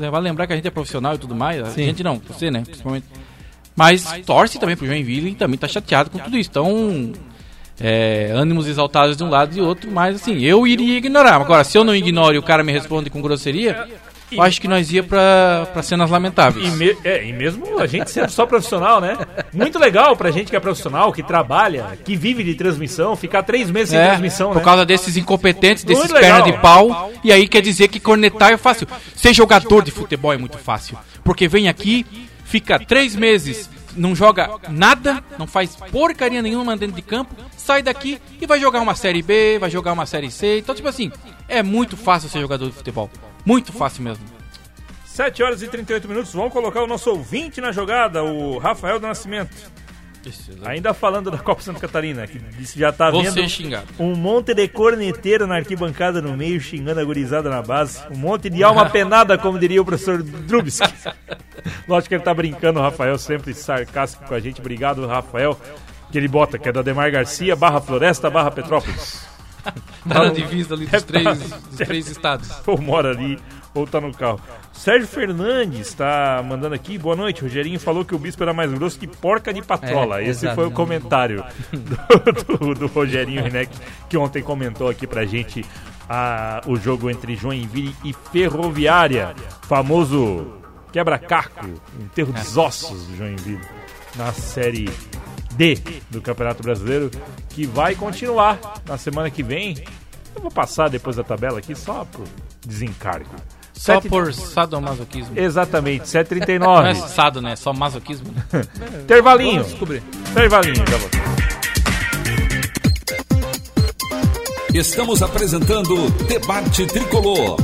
é, vale lembrar que a gente é profissional e tudo mais, a Sim. gente não, você, né, principalmente. Mas torce também pro Joinville e também tá chateado com tudo isso. Então, é, ânimos exaltados de um lado e do outro, mas assim, eu iria ignorar. Agora, se eu não ignoro e o cara me responde com grosseria, eu acho que nós ia pra cenas lamentáveis. E, me- é, e mesmo a gente sendo só profissional, né? Muito legal pra gente que é profissional, que trabalha, que vive de transmissão, ficar três meses sem É, transmissão, por né? causa desses incompetentes, desses perna de pau. E aí quer dizer que cornetar é fácil. Ser jogador de futebol é muito fácil. Porque vem aqui, fica três meses, não joga nada, não faz porcaria nenhuma dentro de campo, sai daqui e vai jogar uma série B, vai jogar uma série C. Então, tipo assim, é muito fácil ser jogador de futebol. Muito fácil mesmo. 7 horas e 38 minutos, vamos colocar o nosso ouvinte na jogada, o Rafael do Nascimento. Ainda falando da Copa Santa Catarina, que disse que já tá Vou vendo xingado. um monte de corneteiro na arquibancada no meio, xingando a gurizada na base. Um monte de alma penada, como diria o professor Drubski. Lógico que ele tá brincando, o Rafael, sempre sarcástico com a gente. Obrigado, Rafael. Que ele bota, que é da Demar Garcia, barra Floresta, barra Petrópolis. Tá na divisa ali dos três, dos três estados. ou mora ali, ou tá no carro. Sérgio Fernandes tá mandando aqui, boa noite. Rogerinho falou que o bispo era mais grosso que porca de patrola. É, Esse exato. foi o comentário do, do, do Rogerinho Rineck, que ontem comentou aqui pra gente a, o jogo entre Joinville e Ferroviária. Famoso quebra-caco, enterro dos ossos do Joinville na série D do Campeonato Brasileiro, que vai continuar na semana que vem. Eu vou passar depois da tabela aqui só pro desencargo. Só Sete- por sadomasoquismo. Exatamente, Não é 7h39. sado, né? Só masoquismo. né? Intervalinho. Descobrir. Intervalinho, já volto. Estamos apresentando Debate Tricolor.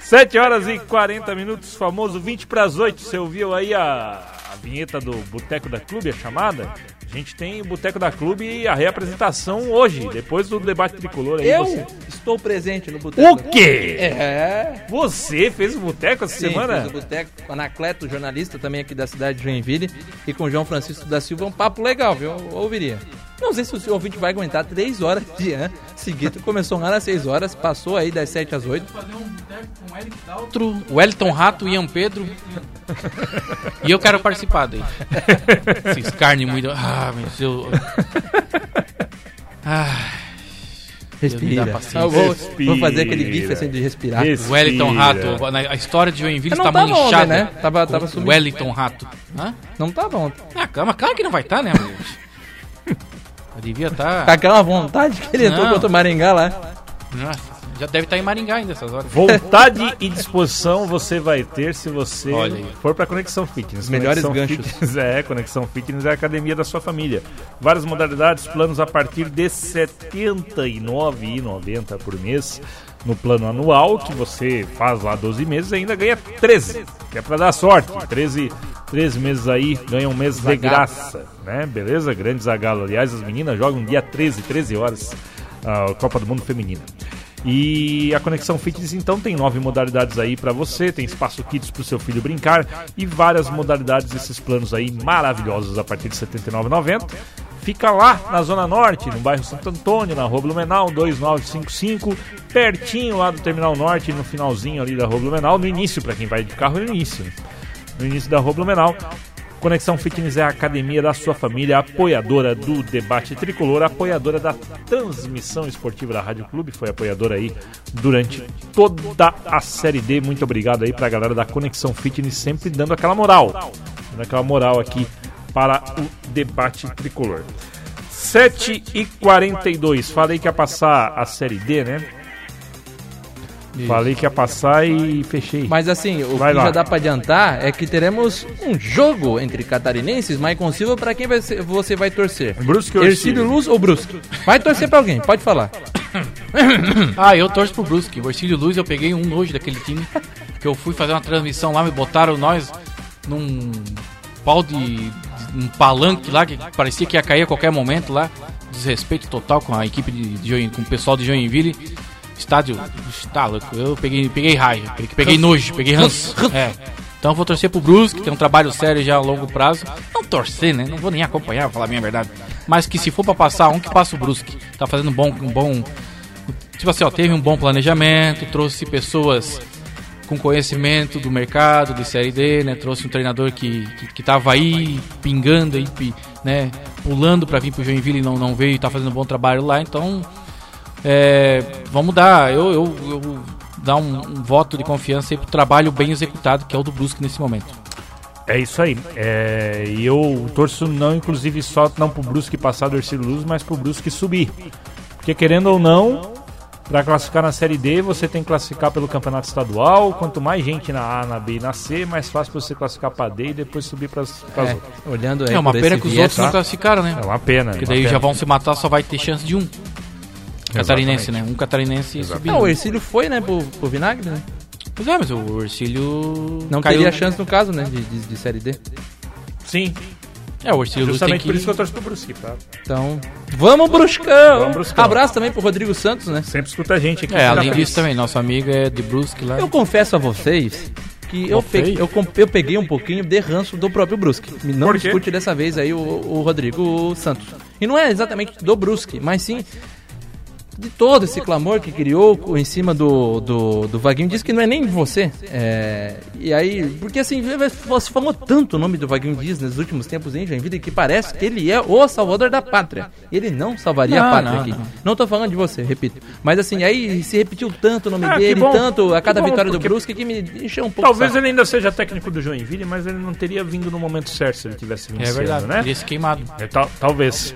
7 horas e 40 minutos, famoso 20 para as 8. Você ouviu aí a vinheta do Boteco da Clube, a chamada? A gente tem o Boteco da Clube e a reapresentação hoje, depois do debate tricolor aí. Eu você- estou presente no boteco. O quê? É. Você fez o Boteco essa Sim, semana? fiz o boteco com o Anacleto, jornalista também aqui da cidade de Joinville, e com o João Francisco da Silva, um papo legal, viu? Eu ouviria. Não sei se o seu ouvinte vai aguentar três horas de ano seguido. Começou lá às 6 horas, passou aí das 7 às 8. Outro, Wellington Rato, Ian Pedro. e eu quero participar daí. Esses carne muito. Ah, mas eu. Ah, Deus dá Respira. paciência. Eu vou, Respira. vou fazer aquele gif assim de respirar. Respira. Wellington Rato. na- A história de Joinville não está tava manchada. né? Tava- tava sumido. Wellington Rato. Hã? Não tava ontem. Ah, calma, claro que não vai estar, né, meu? Eu devia estar. Com aquela vontade que ele entrou Não. contra o Maringá lá. Nossa, já deve estar em Maringá ainda essas horas. Vontade e disposição você vai ter se você for para Conexão Fitness. Melhores Conexão ganchos. Fitness é, Conexão Fitness é a academia da sua família. Várias modalidades, planos a partir de R$ 79,90 por mês. No plano anual, que você faz lá 12 meses, ainda ganha 13, que é para dar sorte. 13, 13 meses aí, ganha um mês de graça, né? Beleza? Grande Zagalo. Aliás, as meninas jogam dia 13, 13 horas, a Copa do Mundo Feminina. E a Conexão Fitness então tem nove modalidades aí pra você, tem espaço kids pro seu filho brincar e várias modalidades desses planos aí maravilhosos a partir de R$ 79,90. Fica lá na Zona Norte, no bairro Santo Antônio, na Rua Blumenau 2955, pertinho lá do Terminal Norte, no finalzinho ali da Rua Blumenau, no início, pra quem vai de carro, no início. No início da Rua Blumenau. Conexão Fitness é a academia da sua família, apoiadora do debate tricolor, apoiadora da transmissão esportiva da Rádio Clube, foi apoiadora aí durante toda a Série D. Muito obrigado aí pra galera da Conexão Fitness, sempre dando aquela moral, dando aquela moral aqui para o debate tricolor. 7 e 42 falei que ia passar a Série D, né? Falei que ia passar e fechei. Mas assim, o Vai que lá. já dá pra adiantar é que teremos um jogo entre catarinenses, Maicon Silva, pra quem vai ser- você vai torcer? Brusque ou Ercílio Ercílio? Luz ou Brusque? Vai torcer pra alguém, pode falar. Ah, eu torço pro Brusque. O Ercílio Luz eu peguei um nojo daquele time. Que eu fui fazer uma transmissão lá, me botaram nós num pau de. Um palanque lá que parecia que ia cair a qualquer momento lá. Desrespeito total com a equipe de, de Join- com o pessoal de Joinville. Estádio. Tá louco. Eu peguei, peguei raiva, peguei, nojo, peguei ranço. É. Então eu vou torcer pro Brusque, tem um trabalho sério já a longo prazo. Não torcer, né? Não vou nem acompanhar, pra falar a minha verdade. Mas que se for pra passar um, que passa o Brusque. Tá fazendo um bom, um bom Tipo assim, ó, teve um bom planejamento, trouxe pessoas com conhecimento do mercado, de Série D, né? Trouxe um treinador que, que, que tava aí, pingando aí, né? Pulando pra vir pro Joinville e não, não veio e tá fazendo um bom trabalho lá, então... é, vamos dar, eu, eu, eu dar um, um voto de confiança aí pro trabalho bem executado, que é o do Brusque nesse momento. É isso aí. É, eu torço não, inclusive, só não pro Brusque passar do Ercílio Luz, mas pro Brusque subir. Porque querendo ou não, para classificar na Série D, você tem que classificar pelo campeonato estadual. Quanto mais gente na A, na B e na C, mais fácil você classificar pra D e depois subir pras, pras É, outras. olhando aí É uma pena que os viés, outros não tá? classificaram, né? É uma pena. Porque uma daí pena. já vão se matar, só vai ter chance de um. Catarinense, né? Um catarinense subindo. Não, o Ercílio foi, né, pro, pro Vinagre, né? Pois é, mas o Ercílio. Não caiu- teria chance no caso, né, de, de, de Série D. Sim, É, o tem justamente que. por isso que eu torço pro Brusque. Tá? Então, vamos Bruscão! Vamos, Bruscão. Abraço também pro Rodrigo Santos, né? Sempre escuta a gente aqui. É, além disso também, nosso amigo é de Brusque lá. Eu confesso a vocês que eu peguei, eu, eu peguei um pouquinho de ranço do próprio Brusque. Não escute dessa vez aí o, o Rodrigo Santos. E não é exatamente do Brusque, mas sim de todo esse clamor que criou em cima do, do, do Vaguinho. Diz que não é nem de você. É, e aí, porque assim, você falou tanto o nome do Vaguinho Dias nos últimos tempos em Joinville que parece que ele é o salvador da pátria. Ele não salvaria a Não, pátria não, aqui. não. Não tô falando de você, repito. Mas assim, aí se repetiu tanto o nome Ah, dele, bom, tanto a cada bom, vitória do Brusque que me encheu um pouco. Talvez ele ainda seja técnico do Joinville, mas ele não teria vindo no momento certo se ele tivesse vindo É esse verdade, né? teria se queimado. É, tal- talvez.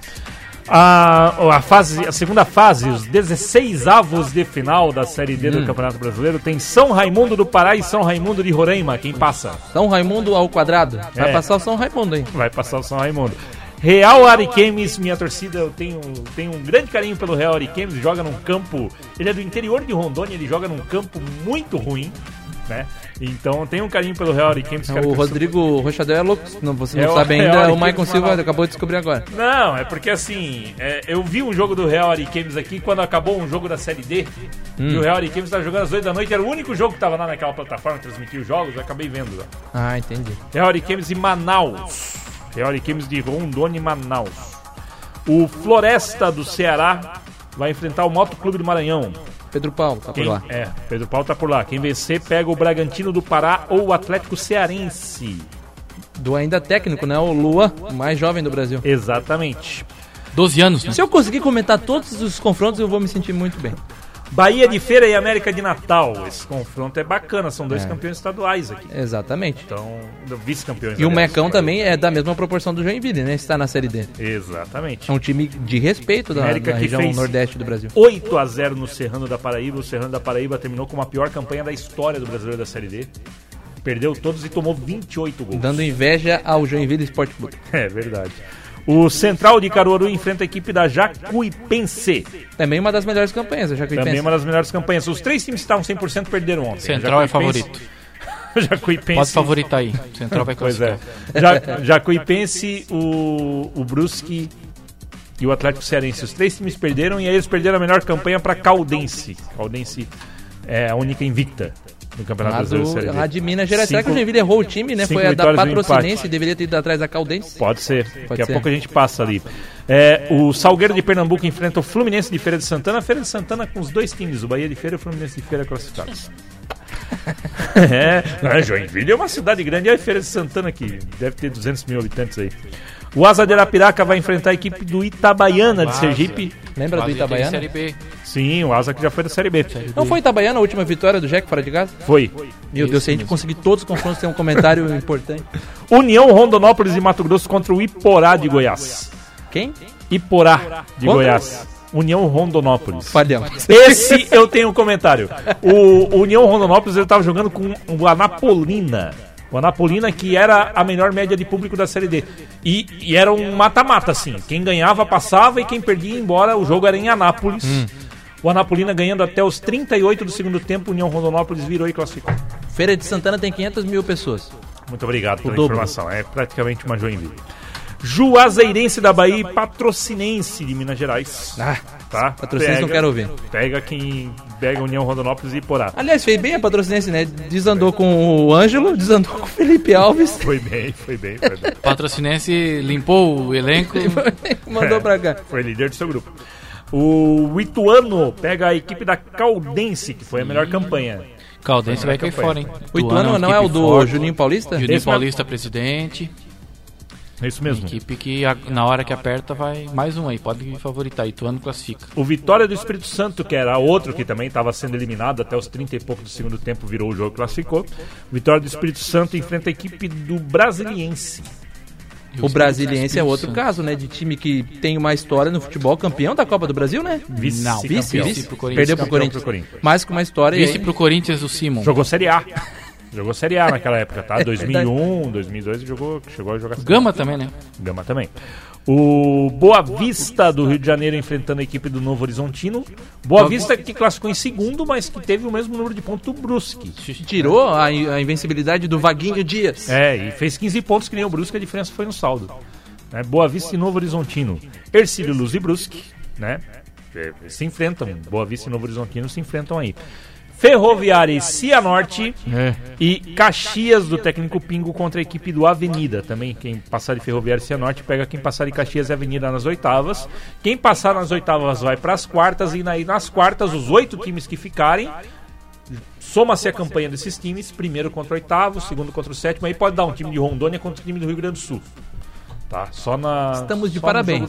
A, a, fase, a segunda fase, os 16 avos de final da Série D Hum. do Campeonato Brasileiro, tem São Raimundo do Pará e São Raimundo de Roraima. Quem passa? São Raimundo ao quadrado. Vai É. passar o São Raimundo aí. Vai passar o São Raimundo. Real Ariquemes, minha torcida, eu tenho, tenho um grande carinho pelo Real Ariquemes, joga num campo. Ele é do interior de Rondônia, ele joga num campo muito ruim, né? Então tenho um carinho pelo Real quero O Rodrigo Rochadel é louco. Não, você É não o- sabe o ainda. o Ariquemes Maicon Silva acabou de descobrir agora. Não, é porque assim, é, eu vi um jogo do Real Ariquemes aqui quando acabou um jogo da Série D. E o Real Ariquemes estava jogando às 8 da noite, era o único jogo que estava lá naquela plataforma que transmitia os jogos, eu acabei vendo lá. Ah, entendi. Real Ariquemes e Manaus. Real Ariquemes de Rondônia e Manaus. O Floresta do Ceará vai enfrentar o Motoclube do Maranhão. Pedro Paulo, tá por Quem, lá. é, Pedro Paulo tá por lá. Quem vencer pega o Bragantino do Pará ou o Atlético Cearense. Do ainda técnico, né? O Lua, o mais jovem do Brasil. Exatamente. 12 anos, né? Se eu conseguir comentar todos os confrontos, eu vou me sentir muito bem. Bahia de Feira e América de Natal. Esse confronto é bacana, são dois campeões estaduais aqui. Exatamente. Então, vice-campeões. E o. Mecão também é da mesma proporção do Joinville, né? Está na Série D. Exatamente. É um time de respeito da, América da região nordeste do Brasil. 8 a 0 no Serrano da Paraíba. O Serrano da Paraíba terminou com a pior campanha da história do brasileiro da Série D. Perdeu todos e tomou 28 gols. Dando inveja ao Joinville Esporte Clube. É verdade. O Central de Caruaru enfrenta a equipe da Jacuipense. Também uma das melhores campanhas, já que Também uma das melhores campanhas. Os três times que estavam 100% perderam ontem. Central é Jacuipense- favorito. Jacuipense. Pode favoritar aí. Central vai Pois é. classificar. Ja, Jacuipense, o, o Brusque e o Atlético Cearense. Os três times perderam e aí eles perderam a melhor campanha para Caldense. Caldense é a única invicta no Campeonato Brasileiro Série lá de Minas Gerais. Será que o Joinville errou o time, né? Foi a da Patrocinense, deveria ter ido atrás da Caldense. Pode ser. Daqui a ser. pouco a gente passa ali. É, o Salgueiro de Pernambuco enfrenta o Fluminense de Feira de Santana. A Feira de Santana com os dois times, o Bahia de Feira e o Fluminense de Feira classificados. é, é, Joinville é uma cidade grande. E a Feira de Santana que deve ter 200 mil habitantes aí. O Asa de Arapiraca vai enfrentar a equipe do Itabaiana de. Sergipe. Lembra do Itabaiana? Série B. Sim, o Asa que já foi da Série B. Não foi Itabaiana a última vitória do Jack fora de casa? Foi. Meu Deus, se a gente conseguir todos os confrontos, tem um comentário importante. União Rondonópolis e Mato Grosso contra o Iporá de Goiás. Quem? Iporá de Contra- Goiás. União Rondonópolis. Falhamos. Esse eu tenho um comentário. O, União Rondonópolis ele tava jogando com o Anapolina. O Anapolina que era a melhor média de público da Série D. E, e era um mata-mata, assim. Quem ganhava passava e quem perdia ia embora. O jogo era em Anápolis. O Anapolina ganhando até os 38 do segundo tempo. O União Rondonópolis virou e classificou. Feira de Santana tem 500 mil pessoas. Muito obrigado pela dobro. informação. É praticamente uma Joinville. Juazeirense da Bahia e Patrocinense de Minas Gerais. Ah, Tá? Patrocinense não quero ouvir. Pega quem pega União Rondonópolis e Porá. Aliás, fez bem a patrocinense, né? Desandou com o Ângelo, desandou com o Felipe Alves. Foi bem, foi bem, foi bem. Patrocinense limpou o elenco. Mandou pra cá. Foi líder do seu grupo. O Ituano pega a equipe da Caldense, que foi a melhor campanha. Caldense vai cair fora, hein? O Ituano uma não é o do forte. Juninho Paulista? Juninho Esse Paulista, presidente. É isso mesmo. Equipe que a- na hora que aperta vai mais um aí. Pode favoritar. Ituano classifica. O Vitória do Espírito Santo, que era outro que também estava sendo eliminado até os 30 e pouco do segundo tempo, virou o jogo e classificou. Vitória do Espírito Santo enfrenta a equipe do Brasiliense. O Brasiliense é outro caso, né? De time que tem uma história no futebol, campeão da Copa do Brasil, né? Vice, Não, campeão. Vice, vice. pro Corinthians. Perdeu pro Corinthians. pro Corinthians. Mais com uma história. Vice aí. pro Corinthians o Simon. Jogou Série A. Jogou Série A naquela época, tá? 2001, 2002 ele jogou, chegou a jogar Série A. Gama também, né? Gama também. O Boa Vista do Rio de Janeiro enfrentando a equipe do Novo Horizontino. Boa Vista que classificou em segundo, mas que teve o mesmo número de pontos do Brusque. Tirou a, a invencibilidade do Vaguinho Dias. É, e fez 15 pontos que nem o Brusque, a diferença foi no saldo. Né? Boa Vista e Novo Horizontino. Ercílio Luz e Brusque, né? É, Se enfrentam. Boa Vista e Novo Horizontino se enfrentam aí. Ferroviária e Cianorte e Caxias do técnico Pingo contra a equipe do Avenida. Também quem passar de Ferroviária e Cianorte pega quem passar de Caxias e Avenida nas oitavas. Quem passar nas oitavas vai para as quartas e aí nas quartas os oito times que ficarem Soma-se a campanha desses times, primeiro contra o oitavo, segundo contra o sétimo, aí pode dar um time de Rondônia contra o time do Rio Grande do Sul. Tá? Só na. Estamos de parabéns.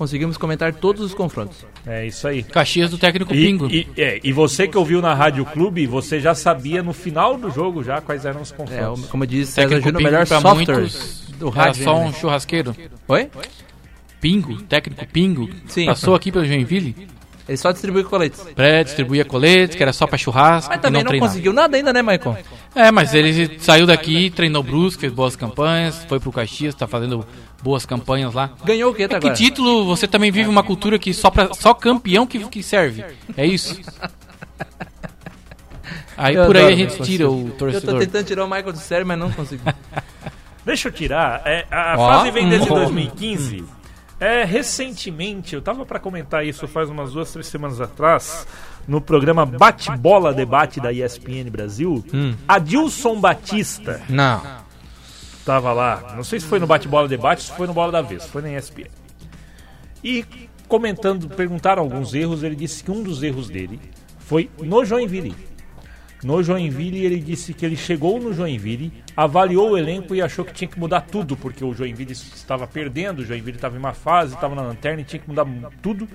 Conseguimos comentar todos os confrontos. É isso aí. Caxias do técnico E, Pingo. e, é, e você que ouviu na Rádio Clube, você já sabia no final do jogo já quais eram os É, confrontos. o- como diz César técnico Júnior, melhor software muitos do era rádio. só né? um churrasqueiro. Oi? Pingo, técnico Pingo. Sim. Passou aqui pelo Joinville. Ele só distribui coletes. Pré-distribuía coletes, que era só pra churrasco Mas e também não não, conseguiu nada ainda, né, Maicon? É, mas ele saiu daqui, treinou Brusque, fez boas campanhas, foi pro Caxias, tá fazendo boas campanhas lá. Ganhou o quê até É que agora? título você também vive uma cultura que só, pra, só campeão que, que serve. É isso. Aí Eu por aí adoro, a gente tira o Eu tô torcedor. tentando tirar o Michael do sério, mas não consigo. Deixa eu tirar. É, a Ó, fase vem desde hum. 2015. É, recentemente, eu tava para comentar isso faz umas duas, três semanas atrás, no programa Bate-Bola Debate da ESPN Brasil. Hum. Adilson Batista Não. Tava lá. Não sei se foi no Bate-Bola Debate, se foi no Bola da Vez, foi na ESPN. E comentando, perguntaram alguns erros, ele disse que um dos erros dele foi no Joinville. No Joinville, ele disse que ele chegou no Joinville, avaliou o elenco e achou que tinha que mudar tudo, porque o Joinville estava perdendo, o Joinville estava em uma fase, estava na lanterna e tinha que mudar tudo.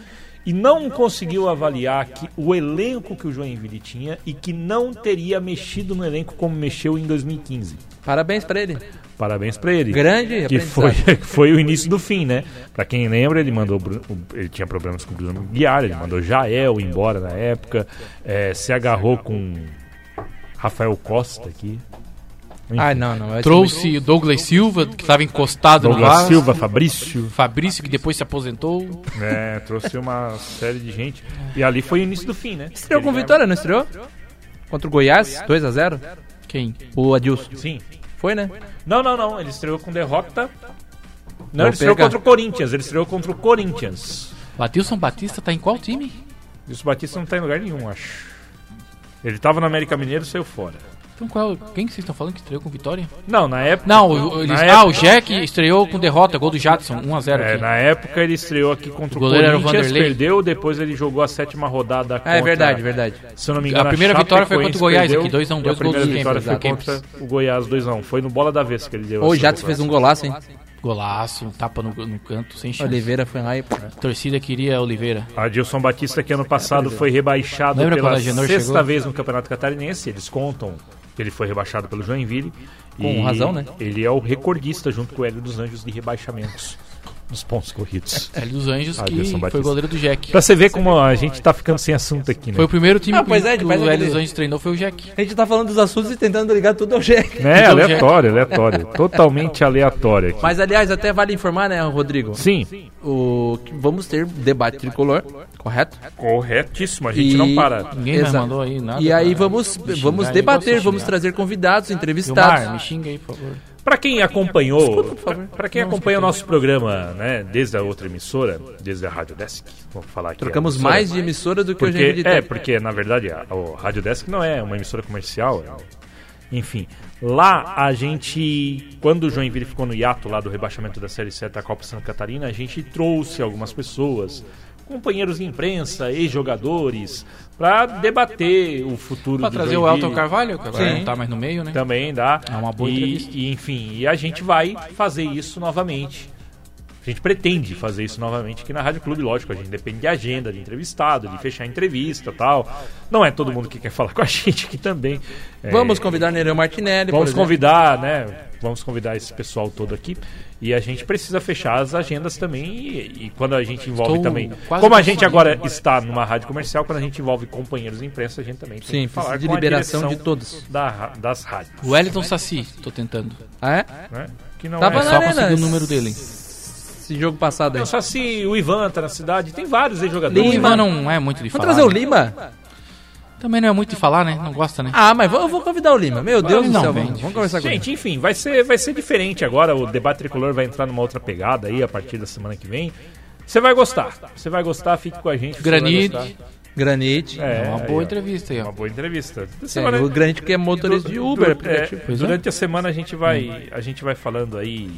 E não conseguiu avaliar que o elenco que o Joinville tinha e que não teria mexido no elenco como mexeu em 2015. Parabéns pra ele. Parabéns pra ele. Grande que foi, que foi o início do fim, né? Pra quem lembra, ele mandou. Ele tinha problemas com o Bruno Guiar, ele mandou Jael embora na época, é, se agarrou com Rafael Costa aqui. Ah, não, não. Trouxe o Douglas Silva, que estava encostado no Douglas. Silva, Fabrício. Fabrício, que depois se aposentou. É, trouxe uma série de gente. E ali foi o início do fim, né? Estreou com vitória, não estreou? Contra o Goiás, 2x0. Quem? O Adilson. Sim. Foi, né? Não, não, não. Ele estreou com derrota. Não, Vou ele estreou pegar. contra o Corinthians. Ele estreou contra o Corinthians. Batilson Batista tá em qual time? Isso Batista não tá em lugar nenhum, acho. Ele tava no América Mineiro e saiu fora. Então qual, quem que vocês estão falando que estreou com vitória? Não, na época. Não, o, eles, na ah, época- o Jack estreou com derrota, gol do Jadson, 1x0 É, aqui. na época ele estreou aqui contra o, O goleiro era o Corinthians, perdeu, depois ele jogou a sétima rodada contra... Ah, é verdade, verdade. Se eu não me engano, A primeira vitória foi contra o Goiás perdeu, aqui, 2 a 1, e dois a primeira gols do vitória Kempis, foi da contra Kempis. o Goiás 2x1. Foi no bola da vez que ele deu Ô, o Jadson fez um golaço, hein? Golaço, um tapa no, no canto, sem chance. Oliveira foi lá e. A torcida queria Oliveira. Adilson Batista, que ano passado foi rebaixado Lembra pela a sexta chegou? vez no Campeonato Catarinense. Eles contam ele foi rebaixado pelo Joinville. Com razão, né? Ele é o recordista junto com o Hélio dos Anjos de rebaixamentos nos pontos corridos. Hélio dos Anjos, que foi goleiro do Jack. Pra você ver como a gente tá ficando sem assunto aqui, né? Foi o primeiro time Ah, que, pois é, que o Hélio dos Anjos treinou, foi o Jack. A gente tá falando dos assuntos e tentando ligar tudo ao Jack. Né? Então, Aleatório, aleatório. Totalmente aleatório aqui. Mas aliás, até vale informar, né, Rodrigo? Sim, O, vamos ter debate tricolor, correto? corretíssimo. A gente não para. Ninguém Exato. mandou aí nada. E aí pra vamos, vamos debater, vamos trazer convidados, Gilmar, entrevistados. me xinga aí, por favor. Pra quem acompanhou, para quem acompanha o nosso programa, né, desde a outra emissora, desde a Rádio Desk, vamos falar aqui. Trocamos a emissora, mais de emissora do que o porque, Joinville É, tem. porque na verdade a, o Rádio Desk não é uma emissora comercial, é- enfim. Lá a gente, quando o Joinville ficou no hiato lá do rebaixamento da Série 7 da Copa Santa Catarina, a gente trouxe algumas pessoas, companheiros de imprensa, ex-jogadores, para debater o futuro Pra do trazer o. Elton Carvalho, que agora Sim. não tá mais no meio, né? Também dá. É uma boa e, entrevista. e, enfim, e a gente vai fazer isso novamente. A gente pretende fazer isso novamente aqui na Rádio Clube, lógico, a gente depende de agenda, de entrevistado, de fechar entrevista tal. Não é todo mundo que quer falar com a gente aqui também. É, Vamos convidar Nereu Martinelli, por Vamos convidar, né? Vamos convidar esse pessoal todo aqui. E a gente precisa fechar as agendas também. E, e quando a gente envolve Estou também. Como a gente agora está numa rádio comercial, quando a gente envolve companheiros de imprensa, a gente também tem Sim, que falar de liberação de todos. da das rádios. O Wellington Saci, tô tentando. Ah, é? né? Que não Tava é É na só conseguir o número dele. Esse jogo passado aí. Não, só se o Ivan tá na cidade, tem vários aí jogadores. O Lima. Ivan não é muito de Vamos falar. trazer o né? Lima? Também não é muito de falar, né? Não gosta, né? Ah, mas vou- eu vou convidar o Lima. Meu Deus do não céu, vem, vamos, vamos conversar com ele. Gente, enfim, vai ser, vai ser diferente agora. O debate tricolor vai entrar numa outra pegada aí a partir da semana que vem. Você vai gostar. Você vai gostar, fique com a gente. Granite. Granite. É uma aí, boa ó. entrevista aí, Uma ó. boa entrevista. É, Semana- o Granite que é motorista de Uber. du- é, Pois é. durante a semana a gente vai a gente vai falando aí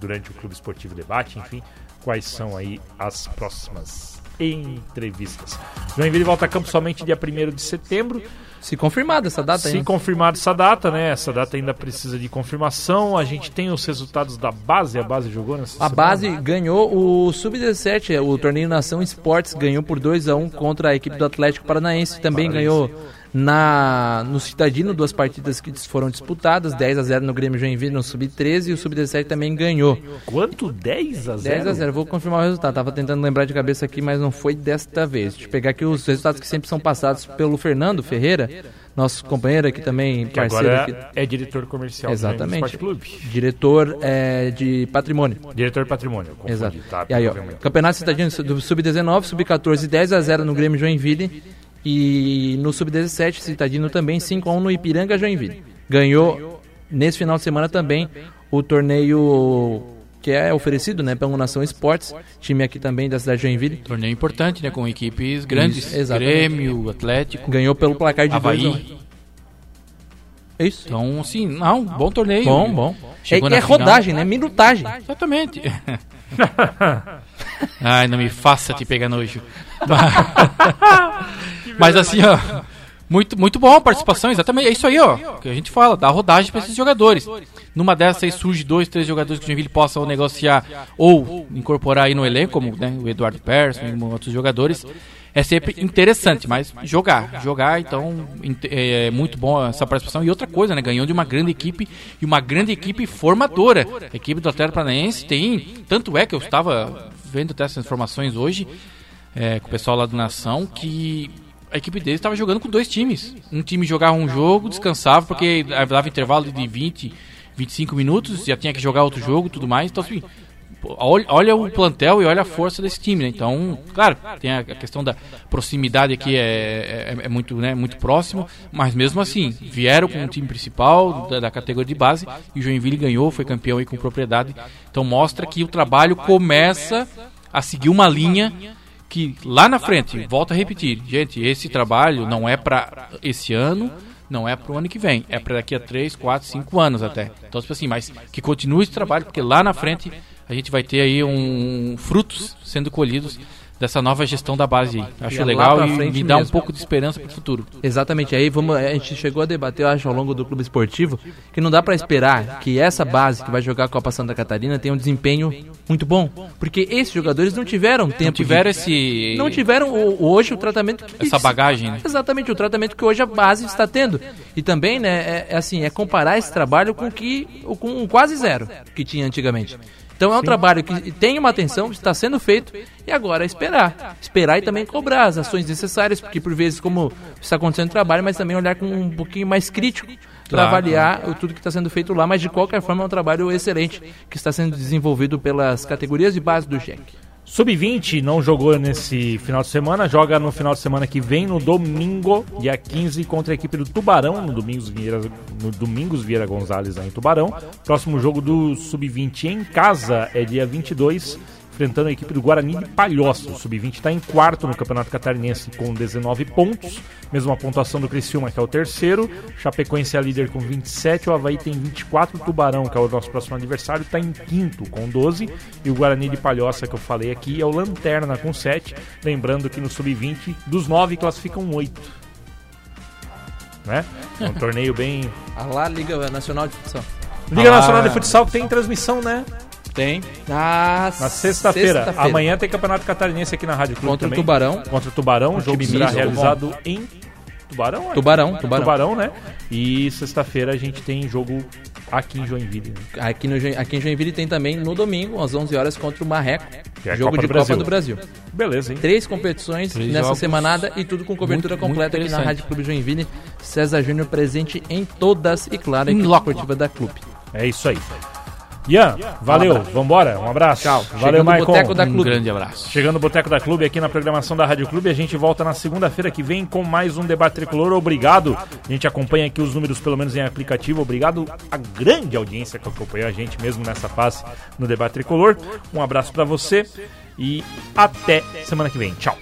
durante o Clube Esportivo Debate, enfim, quais são aí as próximas entrevistas. Joinville volta a campo somente dia 1 de setembro. Se confirmada essa data. Se né? confirmado essa data, né? Essa data ainda precisa de confirmação. A gente tem os resultados da base. A base jogou nessa A semana? base ganhou o Sub-17, o torneio Nação Esportes ganhou por 2 a 1 contra a equipe do Atlético Paranaense. Também ganhou na no Citadino duas partidas que foram disputadas, 10 a 0 no Grêmio Joinville no Sub-13 e o Sub-17 também ganhou. Quanto? 10 a 0? 10 a 0. Vou confirmar o resultado. Tava tentando lembrar de cabeça aqui, mas não foi desta vez. Deixa eu pegar aqui os resultados que sempre são passados pelo Fernando Ferreira, nosso companheiro aqui também, Que parceiro agora aqui, é diretor comercial Exatamente. do Clube. diretor é, de patrimônio. Diretor de patrimônio. confundi, Exato. tá? E aí, ó. Campeonato Cidadino do Sub-19, Sub-14, 10 a 0 no Grêmio Joinville. E no Sub-17, Citadino também 5 a 1 no Ipiranga Joinville. Ganhou nesse final de semana também o torneio que é oferecido, né, pela Nação Esportes, time aqui também da cidade de Joinville. Torneio importante, né? Com equipes grandes. Isso, exatamente. Grêmio, Atlético, Ganhou pelo placar de 2 a 1. Havaí. É isso. Então, assim, não, bom torneio. Bom, bom. É, Chegou é final. rodagem, né? Minutagem. Exatamente. Ai, não me faça te pegar nojo. Mas assim, ó. Muito, muito bom a participação, exatamente. É isso aí, ó. Que a gente fala, dá rodagem para esses jogadores. Numa dessas aí surge dois, três jogadores que o Joinville possa negociar ou incorporar aí no elenco, como né, o Eduardo Persson e outros jogadores. É sempre interessante, mas jogar, jogar, então int- é muito bom essa participação. E outra coisa, né? Ganhou de uma grande equipe e uma grande equipe formadora. A equipe do Atlético Paranaense tem. Tanto é que eu estava vendo até essas informações hoje é, com o pessoal lá do Nação que a equipe deles estava jogando com dois times. Um time jogava um jogo, descansava, porque dava intervalo de 20, 25 minutos, já tinha que jogar outro jogo tudo mais. Então, assim, olha, o plantel e olha a força desse time, né? Então, claro, tem a questão da proximidade aqui, é, é, é muito, né, muito próximo, mas mesmo assim, vieram com o time principal da, da categoria de base e o Joinville ganhou, foi campeão aí com propriedade. Então, mostra que o trabalho começa a seguir uma linha que lá na frente, volto a repetir, gente, esse trabalho não é para esse ano, não é para o ano que vem, é para daqui a 3, 4, 5 anos até. Então, tipo assim, mas que continue esse trabalho, porque lá na frente a gente vai ter aí um frutos sendo colhidos dessa nova gestão da base aí. E Acho é lá legal e me dá um mesmo. pouco de esperança para o futuro. Exatamente, aí vamos, a gente chegou a debater, eu acho, ao longo do clube esportivo, que não dá pra esperar que essa base que vai jogar a Copa Santa Catarina tenha um desempenho muito bom, porque esses jogadores não tiveram tempo, Não de- tiveram esse não tiveram hoje o tratamento que essa bagagem, né? Exatamente, o tratamento que hoje a base está tendo. E também, né, é, é assim, é comparar esse trabalho com o que com quase zero que tinha antigamente. Então é um trabalho que tem uma atenção, que está sendo feito, e agora é esperar. Esperar e também cobrar as ações necessárias, porque por vezes, como está acontecendo o trabalho, mas também olhar com um pouquinho mais crítico para avaliar tudo que está sendo feito lá, mas de qualquer forma é um trabalho excelente que está sendo desenvolvido pelas categorias de base do GEC. Sub-20 não jogou nesse final de semana, joga no final de semana que vem, no domingo, dia 15, contra a equipe do Tubarão, no Domingos Vieira, no Domingos Vieira Gonzalez, em Tubarão. Próximo jogo do Sub-20 em casa é dia 22, enfrentando a equipe do Guarani de Palhoça. O Sub-20 está em quarto no Campeonato Catarinense com 19 pontos, mesma pontuação do Criciúma, que é o terceiro. Chapecoense é a líder com 27, o Havaí tem 24, o Tubarão, que é o nosso próximo adversário, está em quinto com 12, e o Guarani de Palhoça, que eu falei aqui, é o Lanterna com 7. Lembrando que no Sub-20, dos 9 classificam 8. Né? É um torneio bem. A lá Liga Nacional de Futsal. Liga Ah. Nacional de Futsal que tem transmissão, né? Tem. Na, Na sexta-feira. Amanhã tem Campeonato Catarinense aqui na Rádio Clube Contra o também. Tubarão. Contra o Tubarão. O jogo será misto, realizado em Tubarão? é? Tubarão, Tubarão. Tubarão, né? E sexta-feira a gente tem jogo aqui em Joinville. né? Aqui, no, aqui em Joinville tem também no domingo, às 11 horas, contra o Marreco. Que é a jogo Copa de do Copa Brasil. do Brasil. Beleza, hein? Três competições Três nessa jogos. semanada e tudo com cobertura Muito, muito completa aqui na. Rádio Clube Joinville. César Júnior presente em todas e, claro, Em loco. esportiva da Clube. É isso aí. Ian, valeu. Vambora. Um abraço. Tchau. Valeu, Maicon. Boteco da Um Clube. grande abraço. Chegando no Boteco da Clube aqui na programação da Rádio Clube, a gente volta na segunda-feira que vem com mais um debate tricolor. Obrigado. A gente acompanha aqui os números, pelo menos em aplicativo. Obrigado à grande audiência que acompanhou a gente mesmo nessa fase no debate tricolor. Um abraço pra você e até semana que vem. Tchau.